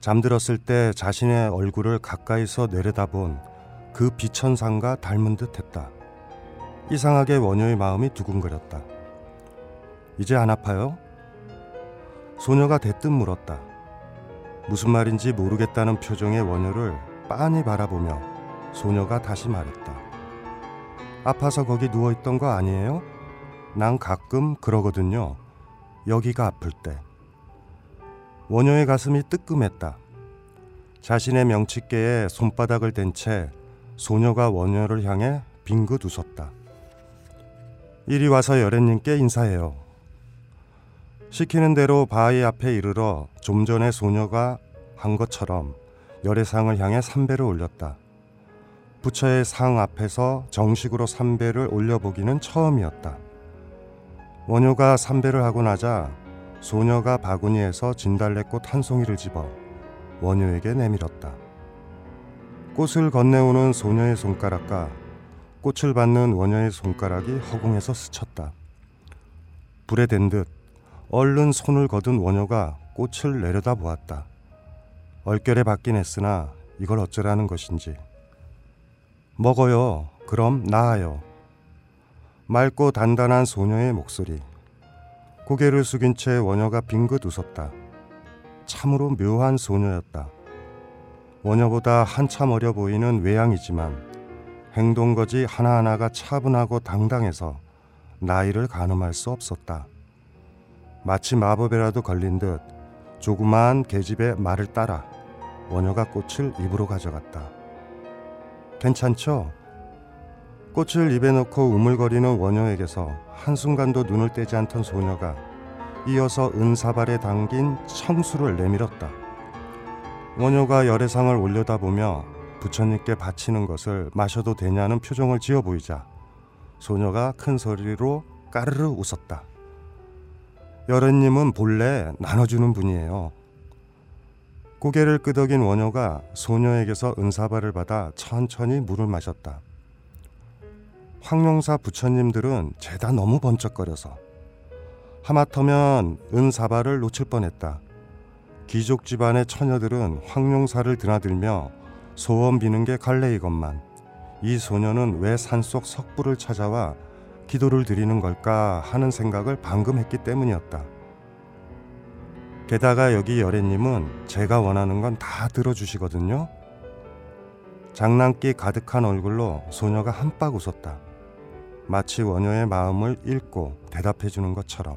잠들었을 때 자신의 얼굴을 가까이서 내려다본 그 비천상과 닮은 듯 했다. 이상하게 원효의 마음이 두근거렸다. 이제 안 아파요? 소녀가 대뜸 물었다. 무슨 말인지 모르겠다는 표정의 원효를 빤히 바라보며 소녀가 다시 말했다. 아파서 거기 누워있던 거 아니에요? 난 가끔 그러거든요. 여기가 아플 때. 원효의 가슴이 뜨끔했다. 자신의 명치께에 손바닥을 댄 채 소녀가 원효를 향해 빙긋 웃었다. 이리 와서 여래님께 인사해요. 시키는 대로 바위 앞에 이르러 좀 전에 소녀가 한 것처럼 열애상을 향해 삼배를 올렸다. 부처의 상 앞에서 정식으로 삼배를 올려보기는 처음이었다. 원효가 삼배를 하고 나자 소녀가 바구니에서 진달래꽃 한 송이를 집어 원효에게 내밀었다. 꽃을 건네오는 소녀의 손가락과 꽃을 받는 원효의 손가락이 허공에서 스쳤다. 불에 댄 듯 얼른 손을 거둔 원효가 꽃을 내려다 보았다. 얼결에 받긴 했으나 이걸 어쩌라는 것인지. 먹어요. 그럼 나아요. 맑고 단단한 소녀의 목소리. 고개를 숙인 채 원효가 빙긋 웃었다. 참으로 묘한 소녀였다. 원효보다 한참 어려 보이는 외양이지만 행동거지 하나하나가 차분하고 당당해서 나이를 가늠할 수 없었다. 마치 마법에라도 걸린 듯 조그마한 계집의 말을 따라 원효가 꽃을 입으로 가져갔다. 괜찮죠? 꽃을 입에 넣고 우물거리는 원효에게서 한순간도 눈을 떼지 않던 소녀가 이어서 은사발에 담긴 청수를 내밀었다. 원효가 열애상을 올려다보며 부처님께 바치는 것을 마셔도 되냐는 표정을 지어 보이자 소녀가 큰 소리로 까르르 웃었다. 여래님은 본래 나눠주는 분이에요. 고개를 끄덕인 원효가 소녀에게서 은사발을 받아 천천히 물을 마셨다. 황룡사 부처님들은 죄다 너무 번쩍거려서 하마터면 은사발을 놓칠 뻔했다. 귀족 집안의 처녀들은 황룡사를 드나들며 소원 비는 게 갈래이건만 이 소녀는 왜 산속 석불을 찾아와 기도를 드리는 걸까 하는 생각을 방금 했기 때문이었다. 게다가 여기 여래님은 제가 원하는 건 다 들어주시거든요. 장난기 가득한 얼굴로 소녀가 한박 웃었다. 마치 원효의 마음을 읽고 대답해 주는 것처럼.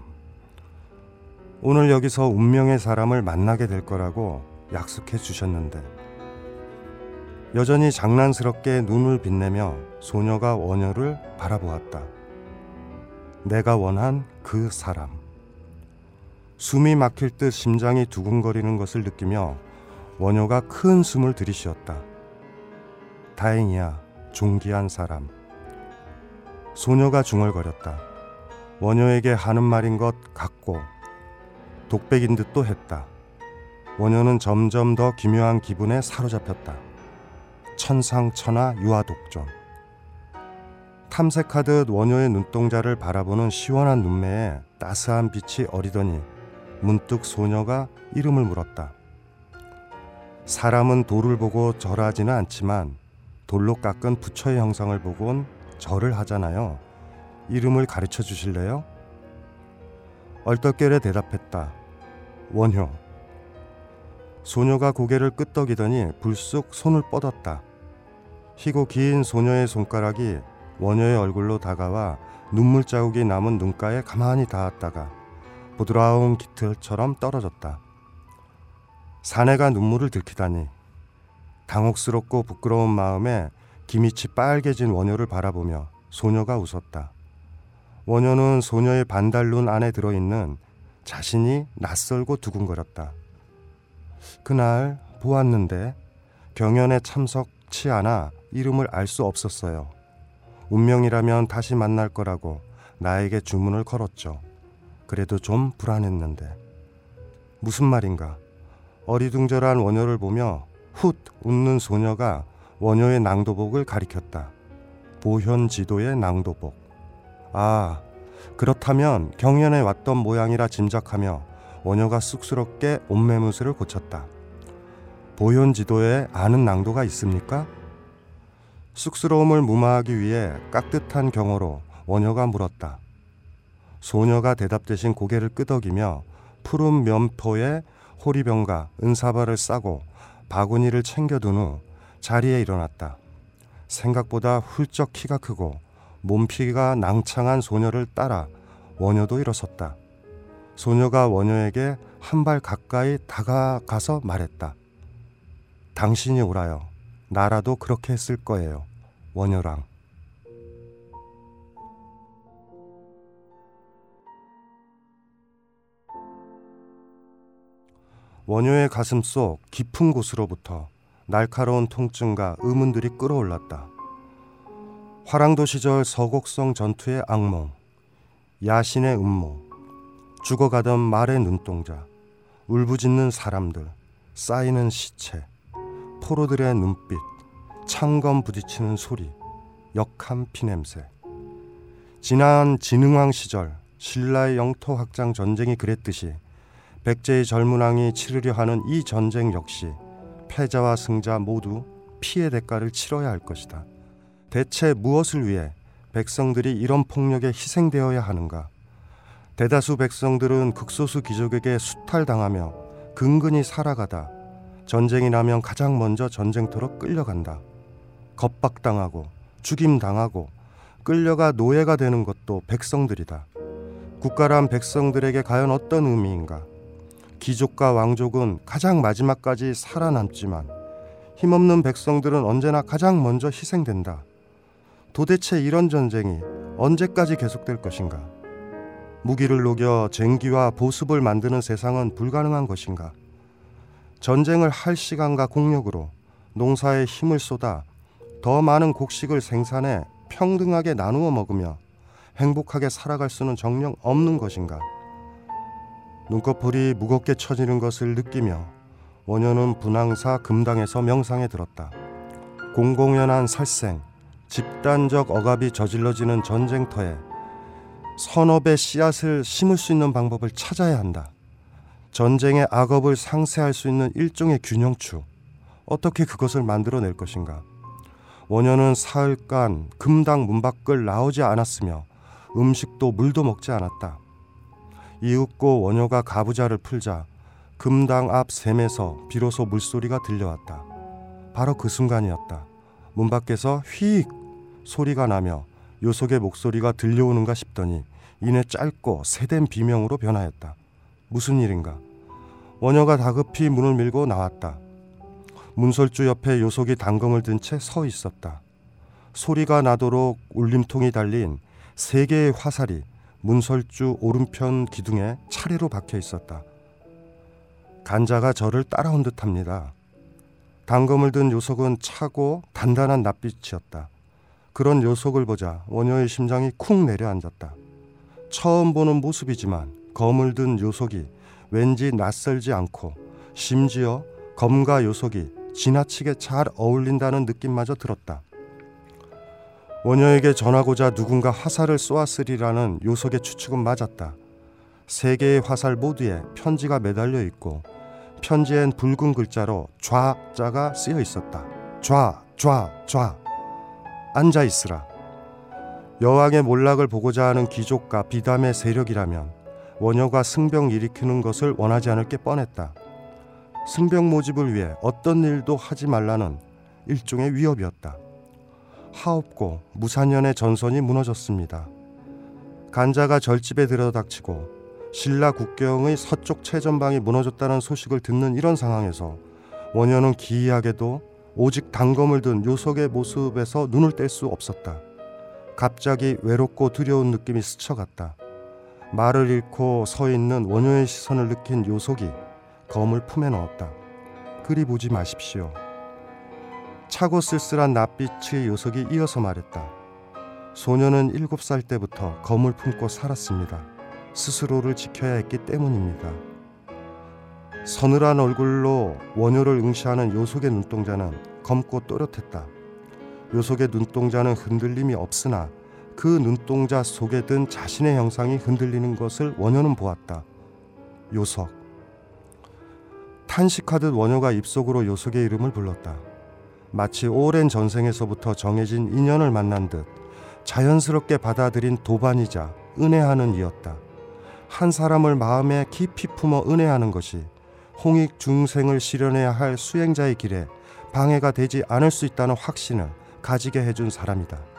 오늘 여기서 운명의 사람을 만나게 될 거라고 약속해 주셨는데 여전히 장난스럽게 눈을 빛내며 소녀가 원효를 바라보았다. 내가 원한 그 사람. 숨이 막힐 듯 심장이 두근거리는 것을 느끼며 원효가 큰 숨을 들이쉬었다. 다행이야, 존귀한 사람. 소녀가 중얼거렸다. 원효에게 하는 말인 것 같고 독백인 듯도 했다. 원효는 점점 더 기묘한 기분에 사로잡혔다. 천상천하 유아독존. 탐색하듯 원효의 눈동자를 바라보는 시원한 눈매에 따스한 빛이 어리더니 문득 소녀가 이름을 물었다. 사람은 돌을 보고 절하지는 않지만 돌로 깎은 부처의 형상을 보곤 절을 하잖아요. 이름을 가르쳐 주실래요? 얼떨결에 대답했다. 원효. 소녀가 고개를 끄덕이더니 불쑥 손을 뻗었다. 희고 긴 소녀의 손가락이 원효의 얼굴로 다가와 눈물 자국이 남은 눈가에 가만히 닿았다가 부드러운 깃털처럼 떨어졌다. 사내가 눈물을 들키다니 당혹스럽고 부끄러운 마음에 기미치 빨개진 원효를 바라보며 소녀가 웃었다. 원효는 소녀의 반달눈 안에 들어있는 자신이 낯설고 두근거렸다. 그날 보았는데 경연에 참석치 않아 이름을 알 수 없었어요. 운명이라면 다시 만날 거라고 나에게 주문을 걸었죠. 그래도 좀 불안했는데. 무슨 말인가? 어리둥절한 원효를 보며 훗 웃는 소녀가 원효의 낭도복을 가리켰다. 보현 지도의 낭도복. 아, 그렇다면 경연에 왔던 모양이라 짐작하며 원효가 쑥스럽게 옷매무새를 고쳤다. 보현 지도에 아는 낭도가 있습니까? 쑥스러움을 무마하기 위해 깍듯한 경어로 원효가 물었다. 소녀가 대답 대신 고개를 끄덕이며 푸른 면포에 호리병과 은사발을 싸고 바구니를 챙겨둔 후 자리에 일어났다. 생각보다 훌쩍 키가 크고 몸피가 낭창한 소녀를 따라 원효도 일어섰다. 소녀가 원효에게 한 발 가까이 다가가서 말했다. 당신이 오라요. 나라도 그렇게 했을 거예요. 원효랑. 원효의 가슴 속 깊은 곳으로부터 날카로운 통증과 의문들이 끌어올랐다. 화랑도 시절 서곡성 전투의 악몽, 야신의 음모, 죽어가던 말의 눈동자, 울부짖는 사람들, 쌓이는 시체, 포로들의 눈빛, 창검 부딪히는 소리, 역한 피냄새. 지난 진흥왕 시절 신라의 영토 확장 전쟁이 그랬듯이 백제의 젊은 왕이 치르려 하는 이 전쟁 역시 패자와 승자 모두 피해 대가를 치러야 할 것이다. 대체 무엇을 위해 백성들이 이런 폭력에 희생되어야 하는가? 대다수 백성들은 극소수 귀족에게 수탈당하며 근근히 살아가다 전쟁이 나면 가장 먼저 전쟁터로 끌려간다. 겁박당하고 죽임당하고 끌려가 노예가 되는 것도 백성들이다. 국가란 백성들에게 과연 어떤 의미인가? 귀족과 왕족은 가장 마지막까지 살아남지만 힘없는 백성들은 언제나 가장 먼저 희생된다. 도대체 이런 전쟁이 언제까지 계속될 것인가? 무기를 녹여 쟁기와 보습을 만드는 세상은 불가능한 것인가? 전쟁을 할 시간과 공력으로 농사에 힘을 쏟아 더 많은 곡식을 생산해 평등하게 나누어 먹으며 행복하게 살아갈 수는 정녕 없는 것인가? 눈꺼풀이 무겁게 처지는 것을 느끼며 원효는 분황사 금당에서 명상에 들었다. 공공연한 살생, 집단적 억압이 저질러지는 전쟁터에 선업의 씨앗을 심을 수 있는 방법을 찾아야 한다. 전쟁의 악업을 상쇄할 수 있는 일종의 균형추. 어떻게 그것을 만들어낼 것인가? 원효는 사흘간 금당 문 밖을 나오지 않았으며 음식도 물도 먹지 않았다. 이윽고 원효가 가부좌를 풀자 금당 앞 샘에서 비로소 물소리가 들려왔다. 바로 그 순간이었다. 문 밖에서 휙 소리가 나며 요속의 목소리가 들려오는가 싶더니 이내 짧고 세된 비명으로 변하였다. 무슨 일인가? 원효가 다급히 문을 밀고 나왔다. 문설주 옆에 요속이 단검을 든 채 서 있었다. 소리가 나도록 울림통이 달린 세 개의 화살이 문설주 오른편 기둥에 차례로 박혀 있었다. 간자가 저를 따라온 듯합니다. 단검을 든 요속은 차고 단단한 낯빛이었다. 그런 요속을 보자 원효의 심장이 쿵 내려앉았다. 처음 보는 모습이지만 검을 든 요속이 왠지 낯설지 않고 심지어 검과 요속이 지나치게 잘 어울린다는 느낌마저 들었다. 원효에게 전하고자 누군가 화살을 쏘았으리라는 요속의 추측은 맞았다. 세 개의 화살 모두에 편지가 매달려 있고 편지엔 붉은 글자로 좌자가 쓰여 있었다. 좌, 좌, 좌. 앉아 있으라. 여왕의 몰락을 보고자 하는 귀족과 비담의 세력이라면 원효가 승병 일으키는 것을 원하지 않을 게 뻔했다. 승병 모집을 위해 어떤 일도 하지 말라는 일종의 위협이었다. 하옵고 무사년의 전선이 무너졌습니다. 간자가 절집에 들어닥치고 신라 국경의 서쪽 최전방이 무너졌다는 소식을 듣는 이런 상황에서 원효는 기이하게도 오직 단검을 든 요속의 모습에서 눈을 뗄 수 없었다. 갑자기 외롭고 두려운 느낌이 스쳐갔다. 말을 잃고 서 있는 원효의 시선을 느낀 요속이 검을 품에 넣었다. 그리 보지 마십시오. 차고 쓸쓸한 낯빛의 요속이 이어서 말했다. 소녀는 일곱 살 때부터 검을 품고 살았습니다. 스스로를 지켜야 했기 때문입니다. 서늘한 얼굴로 원효를 응시하는 요속의 눈동자는 검고 또렷했다. 요속의 눈동자는 흔들림이 없으나 그 눈동자 속에 든 자신의 형상이 흔들리는 것을 원효는 보았다. 요석. 탄식하듯 원효가 입속으로 요속의 이름을 불렀다. 마치 오랜 전생에서부터 정해진 인연을 만난 듯 자연스럽게 받아들인 도반이자 은혜하는 이였다. 한 사람을 마음에 깊이 품어 은혜하는 것이 홍익 중생을 실현해야 할 수행자의 길에 방해가 되지 않을 수 있다는 확신을 가지게 해준 사람이다.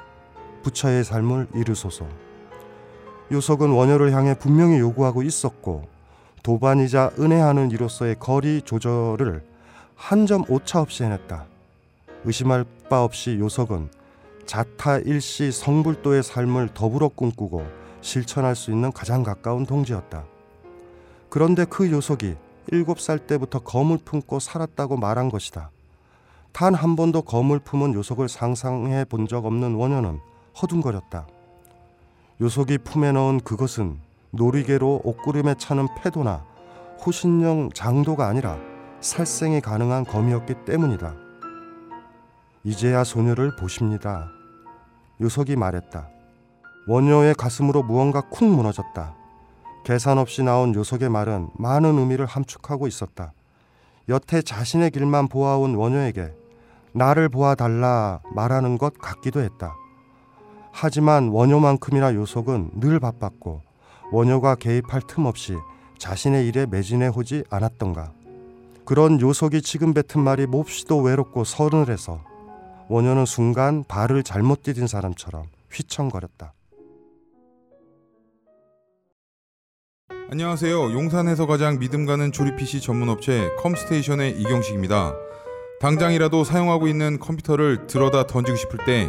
부처의 삶을 이루소서. 요석은 원효를 향해 분명히 요구하고 있었고 도반이자 은혜하는 이로서의 거리 조절을 한 점 오차 없이 해냈다. 의심할 바 없이 요석은 자타 일시 성불도의 삶을 더불어 꿈꾸고 실천할 수 있는 가장 가까운 동지였다. 그런데 그 요석이 일곱 살 때부터 검을 품고 살았다고 말한 것이다. 단 한 번도 검을 품은 요석을 상상해 본 적 없는 원효는 허둥거렸다. 요석이 품에 넣은 그것은 놀이개로 옷구름에 차는 패도나 호신용 장도가 아니라 살생이 가능한 검이었기 때문이다. 이제야 소녀를 보십니다. 요석이 말했다. 원효의 가슴으로 무언가 쿵 무너졌다. 계산 없이 나온 요석의 말은 많은 의미를 함축하고 있었다. 여태 자신의 길만 보아온 원효에게 나를 보아달라 말하는 것 같기도 했다. 하지만 원효만큼이나 요석은 늘 바빴고 원효가 개입할 틈 없이 자신의 일에 매진해 오지 않았던가. 그런 요석이 지금 뱉은 말이 몹시도 외롭고 서늘해서 원효는 순간 발을 잘못 디딘 사람처럼 휘청거렸다. 안녕하세요. 용산에서 가장 믿음 가는 조립 PC 전문 업체 컴스테이션의 이경식입니다. 당장이라도 사용하고 있는 컴퓨터를 들어다 던지고 싶을 때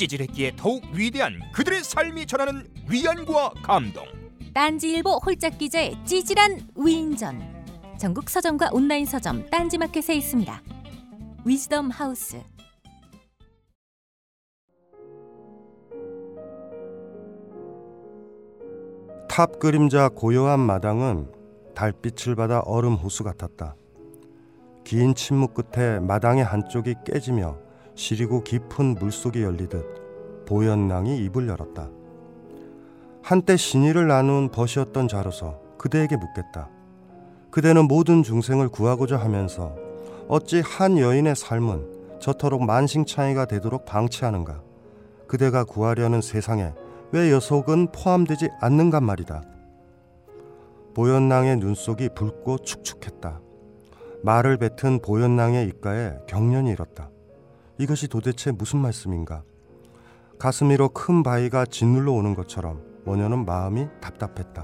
찌질했기에 더욱 위대한 그들의 삶이 전하는 위안과 감동. 딴지일보 홀짝 기자의 찌질한 위인전. 전국 서점과 온라인 서점 딴지마켓에 있습니다. 위즈덤 하우스. 탑 그림자 고요한 마당은 달빛을 받아 얼음 호수 같았다. 긴 침묵 끝에 마당의 한쪽이 깨지며 시리고 깊은 물속이 열리듯 보현낭이 입을 열었다. 한때 신의를 나눈 벗이었던 자로서 그대에게 묻겠다. 그대는 모든 중생을 구하고자 하면서 어찌 한 여인의 삶은 저토록 만신창이가 되도록 방치하는가? 그대가 구하려는 세상에 왜 여속은 포함되지 않는가 말이다. 보현낭의 눈속이 붉고 축축했다. 말을 뱉은 보현낭의 입가에 경련이 일었다. 이것이 도대체 무슨 말씀인가? 가슴 위로 큰 바위가 짓눌러 오는 것처럼 원효는 마음이 답답했다.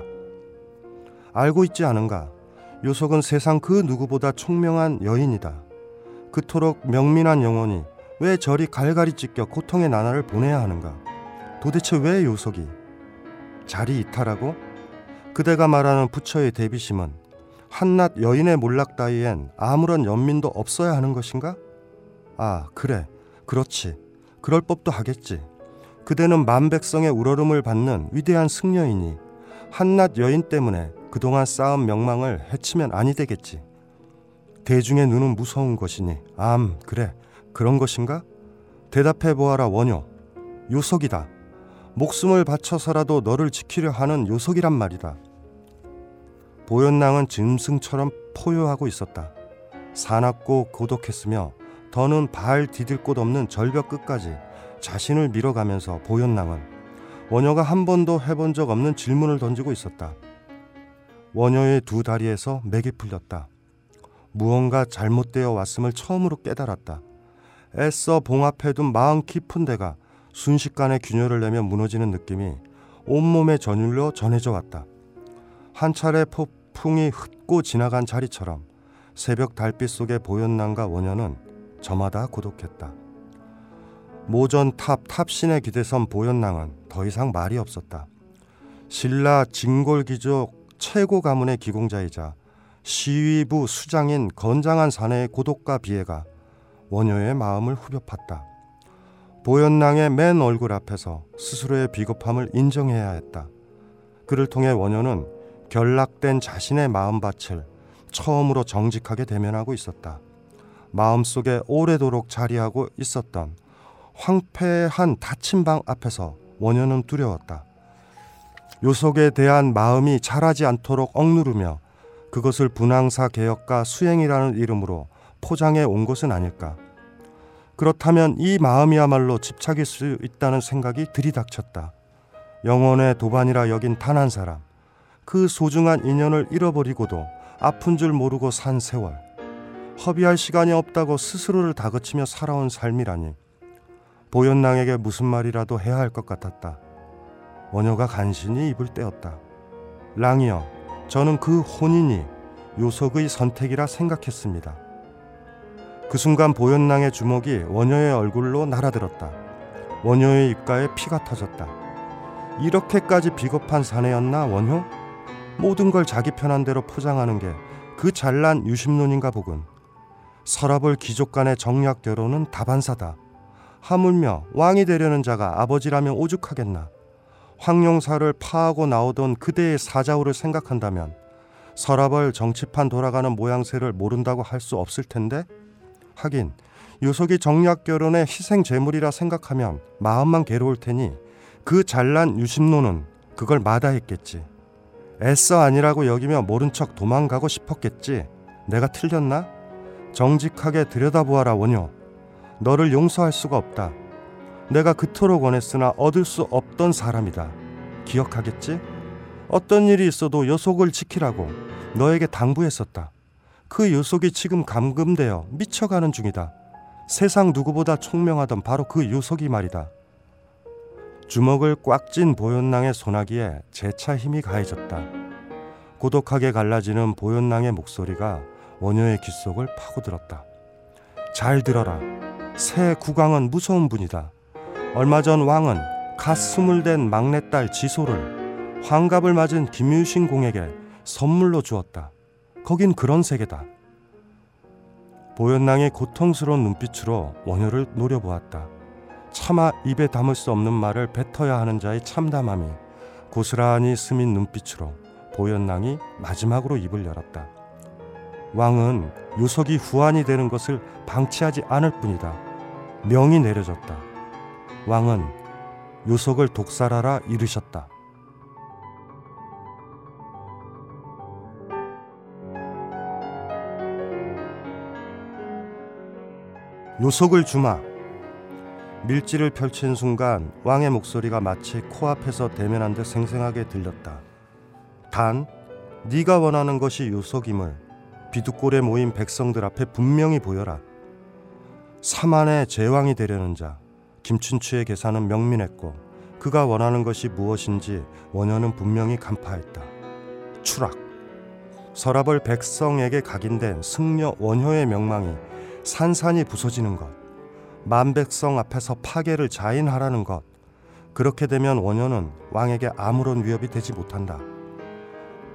알고 있지 않은가? 요석은 세상 그 누구보다 총명한 여인이다. 그토록 명민한 영혼이 왜 저리 갈갈이 찢겨 고통의 나날을 보내야 하는가? 도대체 왜 요석이 자리 이탈하고 그대가 말하는 부처의 대비심은 한낱 여인의 몰락 따위엔 아무런 연민도 없어야 하는 것인가? 아 그래. 그렇지. 그럴 법도 하겠지. 그대는 만백성의 우러름을 받는 위대한 승려이니 한낱 여인 때문에 그동안 쌓은 명망을 해치면 아니 되겠지. 대중의 눈은 무서운 것이니. 암 그래. 그런 것인가? 대답해 보아라 원효. 요석이다. 목숨을 바쳐서라도 너를 지키려 하는 요석이란 말이다. 보현낭은 짐승처럼 포효하고 있었다. 사납고 고독했으며 더는 발 디딜 곳 없는 절벽 끝까지 자신을 밀어가면서 보현낭은 원효가 한 번도 해본 적 없는 질문을 던지고 있었다. 원효의 두 다리에서 맥이 풀렸다. 무언가 잘못되어 왔음을 처음으로 깨달았다. 애써 봉합해둔 마음 깊은 데가 순식간에 균열을 내며 무너지는 느낌이 온몸에 전율로 전해져 왔다. 한 차례 폭풍이 훑고 지나간 자리처럼 새벽 달빛 속의 보현낭과 원효는 저마다 고독했다. 모전 탑 탑신에 기대선 보현낭은 더 이상 말이 없었다. 신라 진골귀족 최고 가문의 귀공자이자 시위부 수장인 건장한 사내의 고독과 비애가 원효의 마음을 후벼 팠다. 보현낭의 맨 얼굴 앞에서 스스로의 비겁함을 인정해야 했다. 그를 통해 원효는 결락된 자신의 마음밭을 처음으로 정직하게 대면하고 있었다. 마음속에 오래도록 자리하고 있었던 황폐한 닫힌 방 앞에서 원효는 두려웠다. 요속에 대한 마음이 자라지 않도록 억누르며 그것을 분황사 개혁과 수행이라는 이름으로 포장해 온 것은 아닐까. 그렇다면 이 마음이야말로 집착일 수 있다는 생각이 들이닥쳤다. 영혼의 도반이라 여긴 단 한 사람. 그 소중한 인연을 잃어버리고도 아픈 줄 모르고 산 세월. 허비할 시간이 없다고 스스로를 다그치며 살아온 삶이라니. 보현낭에게 무슨 말이라도 해야 할 것 같았다. 원효가 간신히 입을 떼었다. 랑이여, 저는 그 혼인이 요속의 선택이라 생각했습니다. 그 순간 보현낭의 주먹이 원효의 얼굴로 날아들었다. 원효의 입가에 피가 터졌다. 이렇게까지 비겁한 사내였나 원효? 모든 걸 자기 편한 대로 포장하는 게 그 잘난 유심론인가 보군. 서랍을 귀족 간의 정략 결혼은 다반사다. 하물며 왕이 되려는 자가 아버지라면 오죽하겠나. 황룡사를 파하고 나오던 그대의 사자후를 생각한다면 서랍을 정치판 돌아가는 모양새를 모른다고 할 수 없을 텐데 하긴 요속이 정략 결혼의 희생 제물이라 생각하면 마음만 괴로울 테니 그 잘난 유심노는 그걸 마다했겠지. 애써 아니라고 여기며 모른 척 도망가고 싶었겠지. 내가 틀렸나? 정직하게 들여다보아라 원효. 너를 용서할 수가 없다. 내가 그토록 원했으나 얻을 수 없던 사람이다. 기억하겠지? 어떤 일이 있어도 요속을 지키라고 너에게 당부했었다. 그 요속이 지금 감금되어 미쳐가는 중이다. 세상 누구보다 총명하던 바로 그 요속이 말이다. 주먹을 꽉 쥔 보현낭의 소나기에 재차 힘이 가해졌다. 고독하게 갈라지는 보현낭의 목소리가 원효의 귓속을 파고들었다. 잘 들어라. 새 국왕은 무서운 분이다. 얼마 전 왕은 갓 스물된 막내딸 지소를 환갑을 맞은 김유신 공에게 선물로 주었다. 거긴 그런 세계다. 보현낭이 고통스러운 눈빛으로 원효를 노려보았다. 차마 입에 담을 수 없는 말을 뱉어야 하는 자의 참담함이 고스란히 스민 눈빛으로 보현낭이 마지막으로 입을 열었다. 왕은 요석이 후환이 되는 것을 방치하지 않을 뿐이다. 명이 내려졌다. 왕은 요석을 독살하라 이르셨다. 요석을 주마. 밀지를 펼친 순간 왕의 목소리가 마치 코앞에서 대면한 듯 생생하게 들렸다. 단 네가 원하는 것이 요속임을 비두골에 모인 백성들 앞에 분명히 보여라. 사만의 제왕이 되려는 자 김춘추의 계산은 명민했고 그가 원하는 것이 무엇인지 원효는 분명히 간파했다. 추락. 서랍을 백성에게 각인된 승려 원효의 명망이 산산이 부서지는 것. 만백성 앞에서 파괴를 자인하라는 것. 그렇게 되면 원효는 왕에게 아무런 위협이 되지 못한다.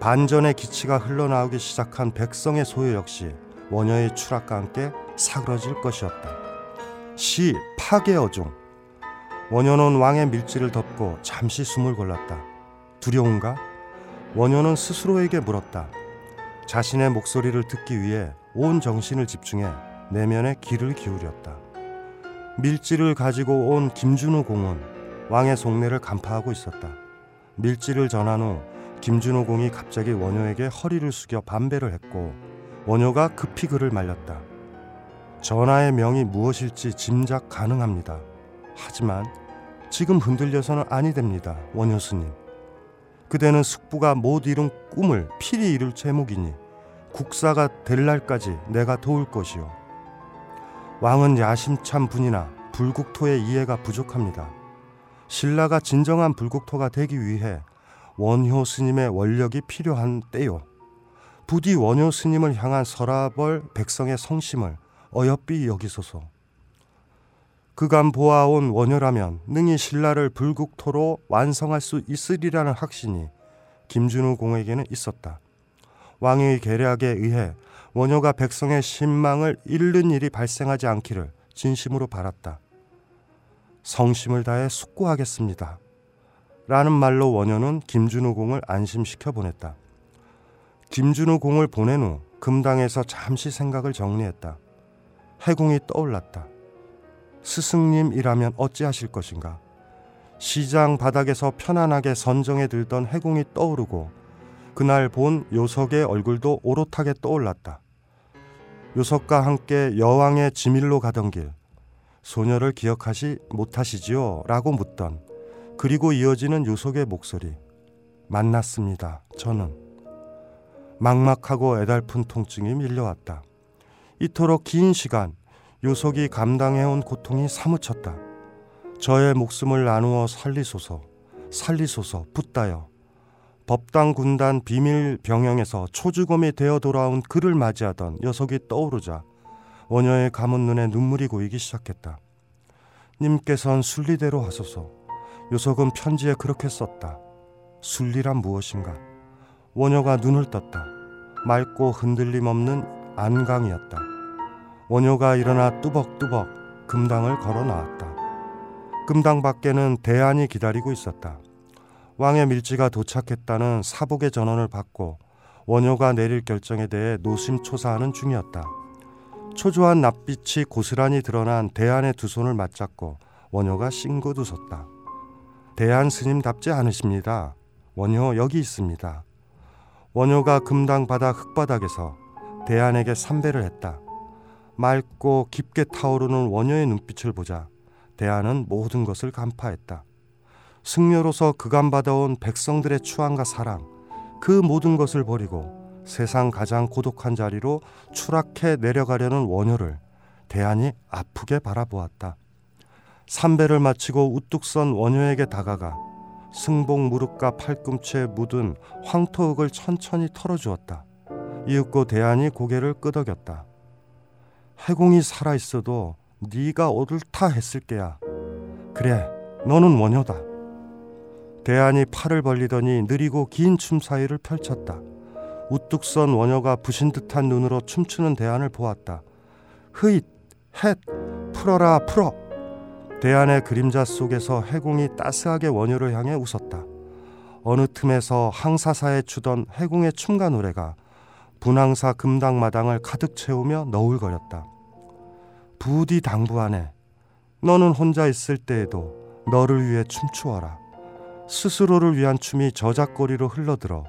반전의 기치가 흘러나오기 시작한 백성의 소유 역시 원효의 추락과 함께 사그러질 것이었다. 시 파괴어종. 원효는 왕의 밀지를 덮고 잠시 숨을 골랐다. 두려운가? 원효는 스스로에게 물었다. 자신의 목소리를 듣기 위해 온 정신을 집중해 내면에 귀를 기울였다. 밀지를 가지고 온 김준우 공은 왕의 속내를 간파하고 있었다. 밀지를 전한 후 김준호 공이 갑자기 원효에게 허리를 숙여 반배를 했고 원효가 급히 그를 말렸다. 전하의 명이 무엇일지 짐작 가능합니다. 하지만 지금 흔들려서는 아니 됩니다. 원효 스님. 그대는 숙부가 못 이룬 꿈을 필히 이룰 제목이니 국사가 될 날까지 내가 도울 것이요. 왕은 야심찬 분이나 불국토의 이해가 부족합니다. 신라가 진정한 불국토가 되기 위해 원효 스님의 원력이 필요한 때요. 부디 원효 스님을 향한 서라벌 백성의 성심을 어여삐 여기소서. 그간 보아온 원효라면 능히 신라를 불국토로 완성할 수 있으리라는 확신이 김준우 공에게는 있었다. 왕의 계략에 의해 원효가 백성의 신망을 잃는 일이 발생하지 않기를 진심으로 바랐다. 성심을 다해 숙고하겠습니다. 라는 말로 원효는 김준우 공을 안심시켜 보냈다. 김준우 공을 보낸 후 금당에서 잠시 생각을 정리했다. 해공이 떠올랐다. 스승님이라면 어찌하실 것인가? 시장 바닥에서 편안하게 선정에 들던 해공이 떠오르고 그날 본 요석의 얼굴도 오롯하게 떠올랐다. 요석과 함께 여왕의 지밀로 가던 길 소녀를 기억하시 못하시지요? 라고 묻던 그리고 이어지는 요석의 목소리 만났습니다. 저는 막막하고 애달픈 통증이 밀려왔다. 이토록 긴 시간 요석이 감당해온 고통이 사무쳤다. 저의 목숨을 나누어 살리소서, 살리소서, 붙다여. 법당 군단 비밀 병영에서 초주검이 되어 돌아온 그를 맞이하던 녀석이 떠오르자 원녀의 감은 눈에 눈물이 고이기 시작했다. 님께선 순리대로 하소서. 요석은 편지에 그렇게 썼다. 순리란 무엇인가? 원녀가 눈을 떴다. 맑고 흔들림 없는 안강이었다. 원효가 일어나 뚜벅뚜벅 금당을 걸어 나왔다. 금당 밖에는 대안이 기다리고 있었다. 왕의 밀지가 도착했다는 사복의 전원을 받고 원효가 내릴 결정에 대해 노심초사하는 중이었다. 초조한 낯빛이 고스란히 드러난 대안의 두 손을 맞잡고 원효가 싱긋 웃었다. 대안 스님답지 않으십니다. 원효 여기 있습니다. 원효가 금당 바닥 흙바닥에서 대안에게 삼배를 했다. 맑고 깊게 타오르는 원효의 눈빛을 보자 대안은 모든 것을 간파했다. 승려로서 그간 받아온 백성들의 추앙과 사랑, 그 모든 것을 버리고 세상 가장 고독한 자리로 추락해 내려가려는 원효를 대안이 아프게 바라보았다. 삼배를 마치고 우뚝 선 원효에게 다가가 승복 무릎과 팔꿈치에 묻은 황토흙을 천천히 털어주었다. 이윽고 대안이 고개를 끄덕였다. 해공이 살아 있어도 네가 옳다 했을 게야. 그래, 너는 원효다. 대안이 팔을 벌리더니 느리고 긴 춤 사이를 펼쳤다. 우뚝 선 원효가 부신 듯한 눈으로 춤추는 대안을 보았다. 흐잇, 헷, 풀어라, 풀어. 대안의 그림자 속에서 해공이 따스하게 원효를 향해 웃었다. 어느 틈에서 항사사에 추던 해공의 춤과 노래가 분황사 금당 마당을 가득 채우며 너울거렸다. 부디 당부하네. 너는 혼자 있을 때에도 너를 위해 춤추어라. 스스로를 위한 춤이 저작거리로 흘러들어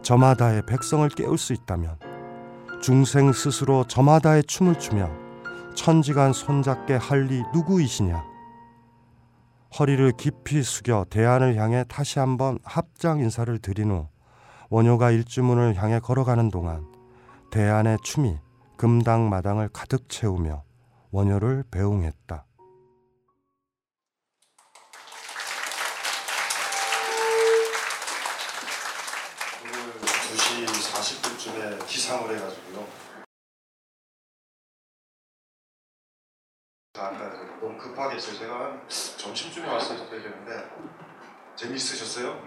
저마다의 백성을 깨울 수 있다면 중생 스스로 저마다의 춤을 추며 천지간 손잡게 할 리 누구이시냐? 허리를 깊이 숙여 대안을 향해 다시 한번 합장 인사를 드린 후 원효가 일주문을 향해 걸어가는 동안 대안의 춤이 금당 마당을 가득 채우며 원효를 배웅했다. 오늘 2시 40분쯤에 기상을 해가지고 아까 너무 급하게 했어요. 제가 한 점심쯤에 왔어야 되겠는데 재미있으셨어요?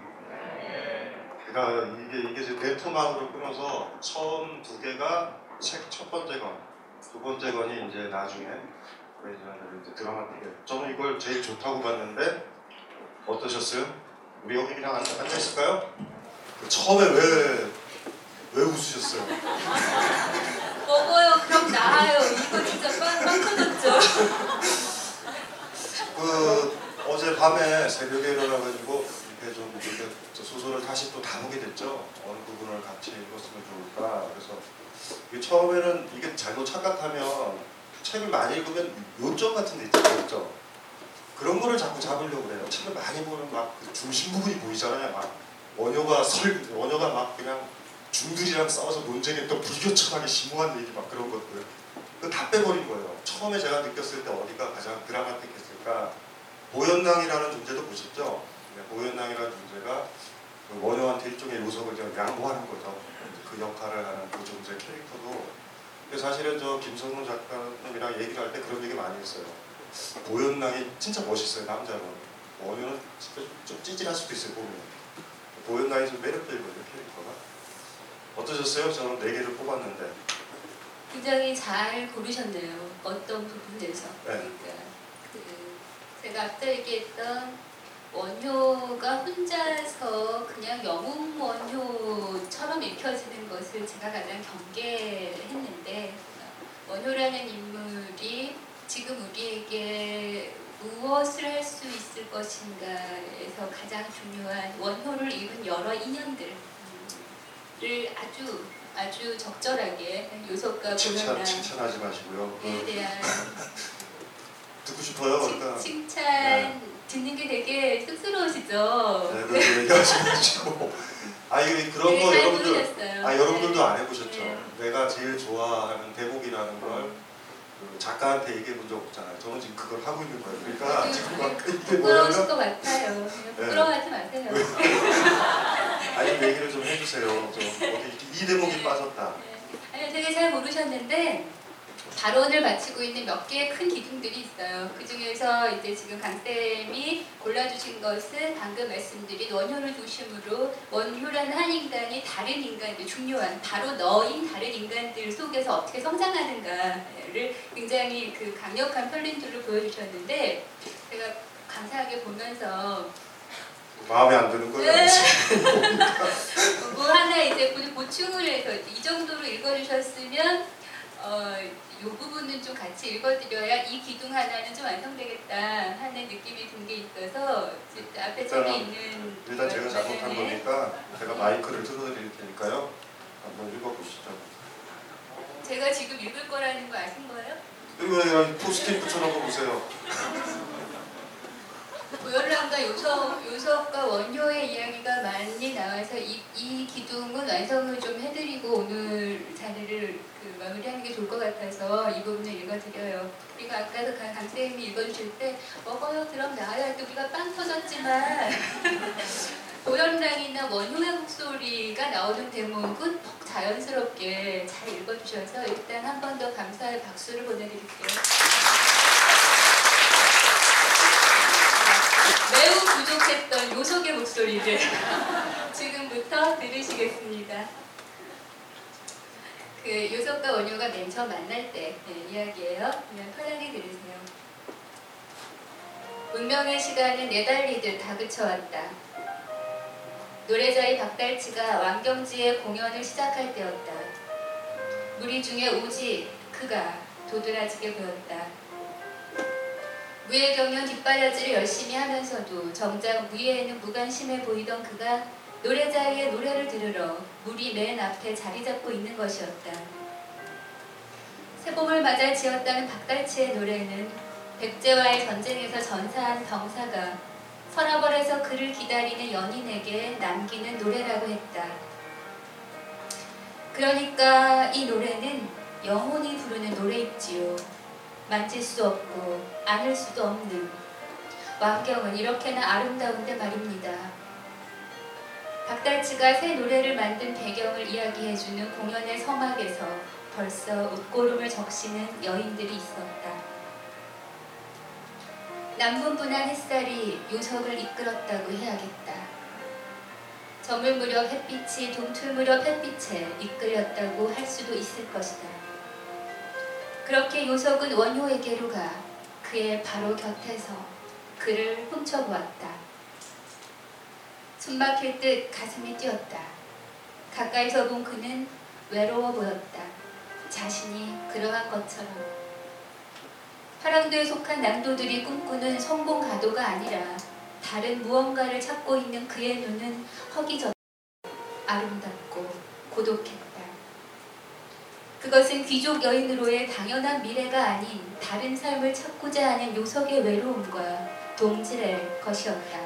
그러니까 이게 이게 이제 대토막으로 끊어서 처음 두 개가 책 첫 번째 건, 두 번째 건이 이제 나중에 이제 드라마틱에 저는 이걸 제일 좋다고 봤는데 어떠셨어요? 우리 그냥 앉아, 있을까요? 그 처음에 왜왜 웃으셨어요? [LAUGHS] 먹어요. 그럼 나아요. 이거 진짜 빵, 빵 터졌죠. 그 어제 밤에 새벽에 일어나가지고 이렇게 좀 이렇게 저 소설을 다시 또 다보게 됐죠. 어느 부분을 같이 읽었으면 좋을까. 그래서 이게 처음에는 이게 잘못 착각하면 책을 많이 읽으면 요점 같은 데 있잖아요. 요점. 그런 거를 자꾸 잡으려고 그래요. 책을 많이 보면 막 그 중심 부분이 보이잖아요. 막 원효가 설 원효가 막 그냥 중들이랑 싸워서 논쟁했던 불교천하게 심오한 얘기 막 그런 것들. 그다 빼버린 거예요. 처음에 제가 느꼈을 때 어디가 가장 드라마틱했을까? 보현낭이라는 존재도 보셨죠? 네, 보현낭이라는 존재가 그 원효한테 일종의 요석을 그냥 양보하는 거죠. 그 역할을 하는 그 존재 캐릭터도. 사실은 저 김성훈 작가님이랑 얘기를 할 때 그런 얘기 많이 했어요. 보현낭이 진짜 멋있어요 남자로. 원효는 진짜 좀 찌질할 수도 있어요 보면. 보현낭이 좀 매력적이거든요 캐릭터가. 어떠셨어요? 저는 네 개를 뽑았는데 굉장히 잘 고르셨네요. 어떤 부분에서. 네. 그러니까 그 제가 앞서 얘기했던 원효가 혼자서 그냥 영웅 원효처럼 읽혀지는 것을 제가 가장 경계했는데 원효라는 인물이 지금 우리에게 무엇을 할 수 있을 것인가에서 가장 중요한 원효를 읽은 여러 인연들을 아주 아주 적절하게 요속과 칭찬 칭찬하지 마시고요. 에 그, 대한 [LAUGHS] 듣고 싶어요. 그러니까 칭찬 듣는 게 되게 쑥스러우시죠? 네, 그렇게 [LAUGHS] 얘기하지 마시고 아 이거 그런 거잘 여러분들 부르셨어요. 아 여러분들도 네. 안 해보셨죠? 네. 내가 제일 좋아하는 대목이라는 걸그 작가한테 얘기해 본 적 없잖아요. 저는 지금 그걸 하고 있는 거예요. 그러니까 지금 막 이게 부끄러우실 뭐냐면 것 같아요. 그냥 네. 부끄러워하지 마세요. 아니 얘기를 좀 해주세요. 좀 어디 이 대목이 빠졌다. 아니 되게 잘 모르셨는데 발언을 마치고 있는 몇 개의 큰 기둥들이 있어요. 그 중에서 이제 지금 강 쌤이 골라주신 것은 방금 말씀드린 원효를 중심으로 원효라는 한 인간이 다른 인간들 중요한 바로 너인 다른 인간들 속에서 어떻게 성장하는가를 굉장히 그 강력한 편린도를 보여주셨는데 제가 감사하게 보면서 마음에 안 드는 거예요. 네. [LAUGHS] 뭐 하나 이제 보- 보충을 해서 이 정도로 읽어주셨으면 어, 이 부분은 좀 같이 읽어드려야 이 기둥 하나는 좀 완성되겠다 하는 느낌이 든 게 있어서 앞에 책에 있는 일단 제가 잘못한 부분을 거니까 제가 마이크를 틀어드릴 테니까요. 한번 읽어보시죠. 제가 지금 읽을 거라는 거 아신 거예요? 이거 포스트잇 붙여놓은 거 보세요. [LAUGHS] 고열람과 요석, 요석과 원효의 이야기가 많이 나와서 이, 이 기둥은 완성을 좀 해드리고 오늘 자리를 그 마무리하는 게 좋을 것 같아서 이 부분을 읽어드려요. 우리가 아까도 강- 강쌤이 읽어주실 때 먹어요 그럼 나와요 할때 우리가 빵 터졌지만 [LAUGHS] 고열랑이나 원효의 목소리가 나오는 대목은 더 자연스럽게 잘 읽어주셔서 일단 한 번 더 감사의 박수를 보내드릴게요. 매우 부족했던 요석의 목소리를 [LAUGHS] 지금부터 들으시겠습니다. 그 요석과 원효가 맨 처음 만날 때 네, 이야기예요. 그냥 편하게 들으세요. 운명의 시간은 내달리듯 다그쳐왔다. 노래자의 박달치가 왕경지의 공연을 시작할 때였다. 무리 중에 오직 그가 도드라지게 보였다. 무예 경연 뒷바라지를 열심히 하면서도 정작 무예에는 무관심해 보이던 그가 노래자리의 노래를 들으러 무리 맨 앞에 자리 잡고 있는 것이었다. 새봄을 맞아 지었다는 박달치의 노래는 백제와의 전쟁에서 전사한 병사가 서라벌에서 그를 기다리는 연인에게 남기는 노래라고 했다. 그러니까 이 노래는 영혼이 부르는 노래입지요. 만질 수 없고 안을 수도 없는 왕경은 이렇게나 아름다운데 말입니다. 박달치가 새 노래를 만든 배경을 이야기해주는 공연의 서막에서 벌써 웃고름을 적시는 여인들이 있었다. 남분분한 햇살이 요석을 이끌었다고 해야겠다. 저물 무렵 햇빛이 동틀 무렵 햇빛에 이끌렸다고 할 수도 있을 것이다. 그렇게 요석은 원효에게로 가 그의 바로 곁에서 그를 훔쳐보았다. 숨 막힐 듯 가슴이 뛰었다. 가까이서 본 그는 외로워 보였다. 자신이 그러한 것처럼. 파랑도에 속한 남도들이 꿈꾸는 성공 가도가 아니라 다른 무언가를 찾고 있는 그의 눈은 허기졌다. 아름답고 고독했다. 그것은 귀족 여인으로의 당연한 미래가 아닌 다른 삶을 찾고자 하는 요석의 외로움과 동질의 것이었다.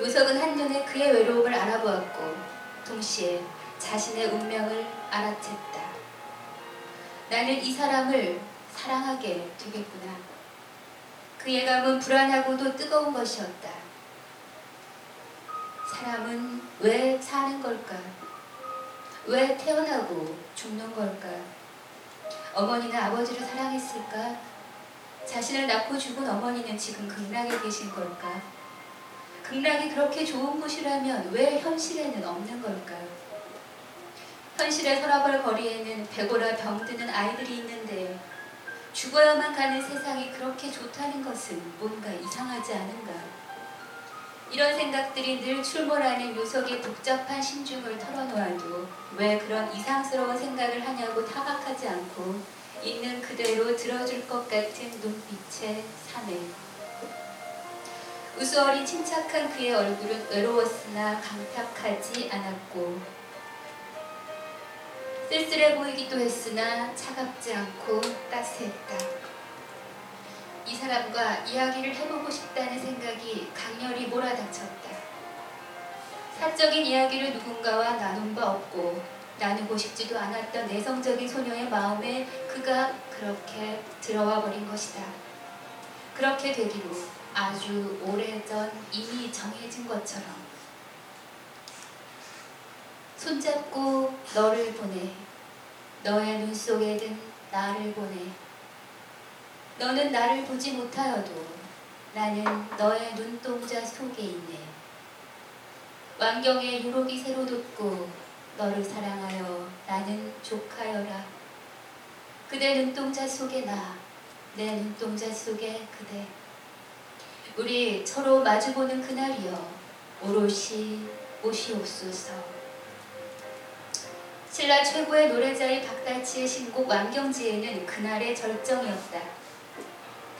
요석은 한눈에 그의 외로움을 알아보았고 동시에 자신의 운명을 알아챘다. 나는 이 사람을 사랑하게 되겠구나. 그의 감은 불안하고도 뜨거운 것이었다. 사람은 왜 사는 걸까? 왜 태어나고 죽는 걸까? 어머니는 아버지를 사랑했을까? 자신을 낳고 죽은 어머니는 지금 극락에 계신 걸까? 극락이 그렇게 좋은 곳이라면 왜 현실에는 없는 걸까? 현실의 서라벌 거리에는 배고라 병드는 아이들이 있는데 죽어야만 가는 세상이 그렇게 좋다는 것은 뭔가 이상하지 않은가. 이런 생각들이 늘 출몰하는 묘석의 복잡한 심중을 털어놓아도 왜 그런 이상스러운 생각을 하냐고 타박하지 않고 있는 그대로 들어줄 것 같은 눈빛의 사내. 우수어린 침착한 그의 얼굴은 외로웠으나 강탁하지 않았고 쓸쓸해 보이기도 했으나 차갑지 않고 따스했다. 이 사람과 이야기를 해보고 싶다는 생각이 강렬히 몰아닥쳤다. 사적인 이야기를 누군가와 나눈 바 없고 나누고 싶지도 않았던 내성적인 소녀의 마음에 그가 그렇게 들어와 버린 것이다. 그렇게 되기로 아주 오래전 이미 정해진 것처럼 손잡고 너를 보내 너의 눈 속에 든 나를 보내 너는 나를 보지 못하여도 나는 너의 눈동자 속에 있네. 왕경의 유록이 새로 돋고 너를 사랑하여 나는 족하여라. 그대 눈동자 속에 나 내 눈동자 속에 그대. 우리 서로 마주보는 그날이여 오롯이 오시옵소서. 신라 최고의 노래자인 박달치의 신곡 왕경지에는 그날의 절정이었다.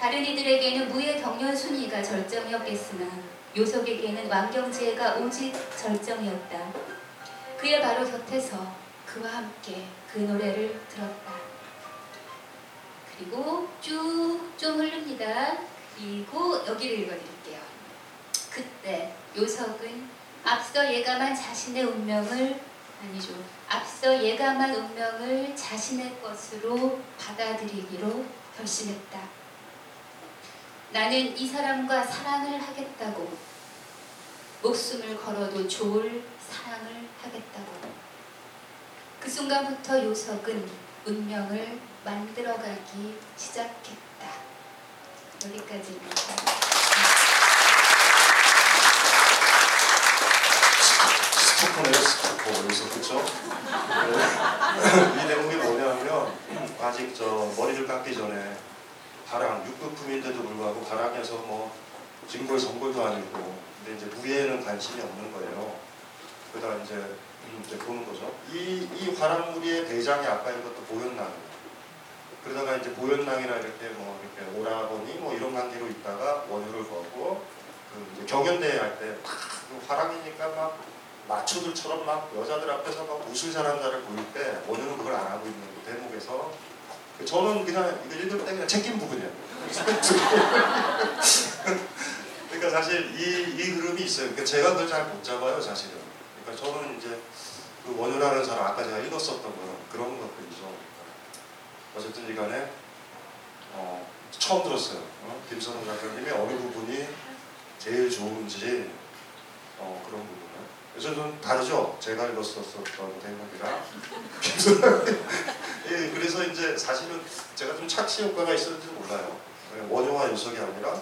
다른 이들에게는 무의 경련 순위가 절정이었겠으나 요석에게는 왕경지혜가 오직 절정이었다. 그의 바로 곁에서 그와 함께 그 노래를 들었다. 그리고 쭉 좀 흐릅니다. 그리고 여기를 읽어드릴게요. 그때 요석은 앞서 예감한 자신의 운명을 아니죠. 앞서 예감한 운명을 자신의 것으로 받아들이기로 결심했다. 나는 이 사람과 사랑을 하겠다고 목숨을 걸어도 좋을 사랑을 하겠다고 그 순간부터 요석은 운명을 만들어가기 시작했다. 여기까지입니다. 스토커네요 스토커 여기서 그쵸? 네. [LAUGHS] 이 내용이 뭐냐면 아직 저 머리를 깎기 전에 가랑 6급품인데도 불구하고 가랑에서 뭐 징벌 선골도 아니고 근데 이제 무예에는 관심이 없는 거예요. 그러다 이제, 음, 이제 보는 거죠. 이, 이 화랑무리의 대장이 아까 읽었던 보현낭 그러다가 이제 보현낭이나 이렇게 뭐 이렇게 오라버니 뭐 이런 관계로 있다가 원효를 거고 그 경연대회 할때막 화랑이니까 막 마초들처럼 막 여자들 앞에서 막 웃을 사람들을 보일 때 원효는 그걸 안 하고 있는 그 대목에서 저는 그냥 이거 읽을 때 그냥 챙긴 부분이에요. [LAUGHS] 그러니까 사실 이, 이 흐름이 있어요. 그러니까 제가 그걸 잘 못 잡아요, 사실은. 그러니까 저는 이제 그 원효라는 사람 아까 제가 읽었었던 거는 그런 것들이죠. 어쨌든 이 간에 어, 처음 들었어요. 어? 김선호 작가님의 어느 부분이 제일 좋은지 어, 그런 부분을. 그래서 좀 다르죠. 제가 읽었었던 대목이랑 [LAUGHS] 예, 그래서 이제 사실은 제가 좀 착시 효과가 있었는지 몰라요. 원효와 요석이 아니라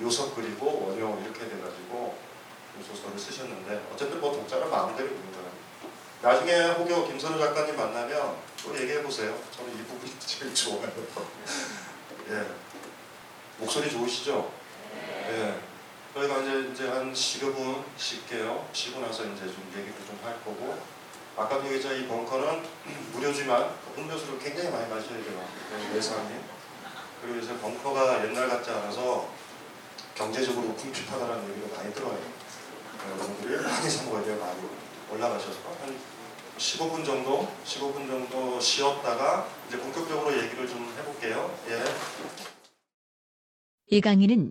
요석 그리고 원효 이렇게 돼가지고 소설을 쓰셨는데 어쨌든 뭐 독자는 마음대로 읽는 거예요. 나중에 혹여 김선우 작가님 만나면 또 얘기해 보세요. 저는 이 부분이 [LAUGHS] 제일 좋아요. [LAUGHS] 예. 목소리 좋으시죠? 예. 저희가 이제, 이제 한 10여 분 쉴게요. 쉬고 나서 이제 좀 얘기를 좀할 거고. 아까도 얘기했죠. 이 벙커는 [CLEARS THROAT] 무료지만 음료수를 굉장히 많이 마셔야 돼요. 외상님. 그리고 이제 벙커가 옛날 같지 않아서 경제적으로 궁핍하다는 얘기가 많이 들어요. 여러분들이 많이 사 먹어야 돼요. 많이. 올라가셔서 한 15분 정도, 15분 정도 쉬었다가 이제 본격적으로 얘기를 좀 해볼게요. 예. 이 강의는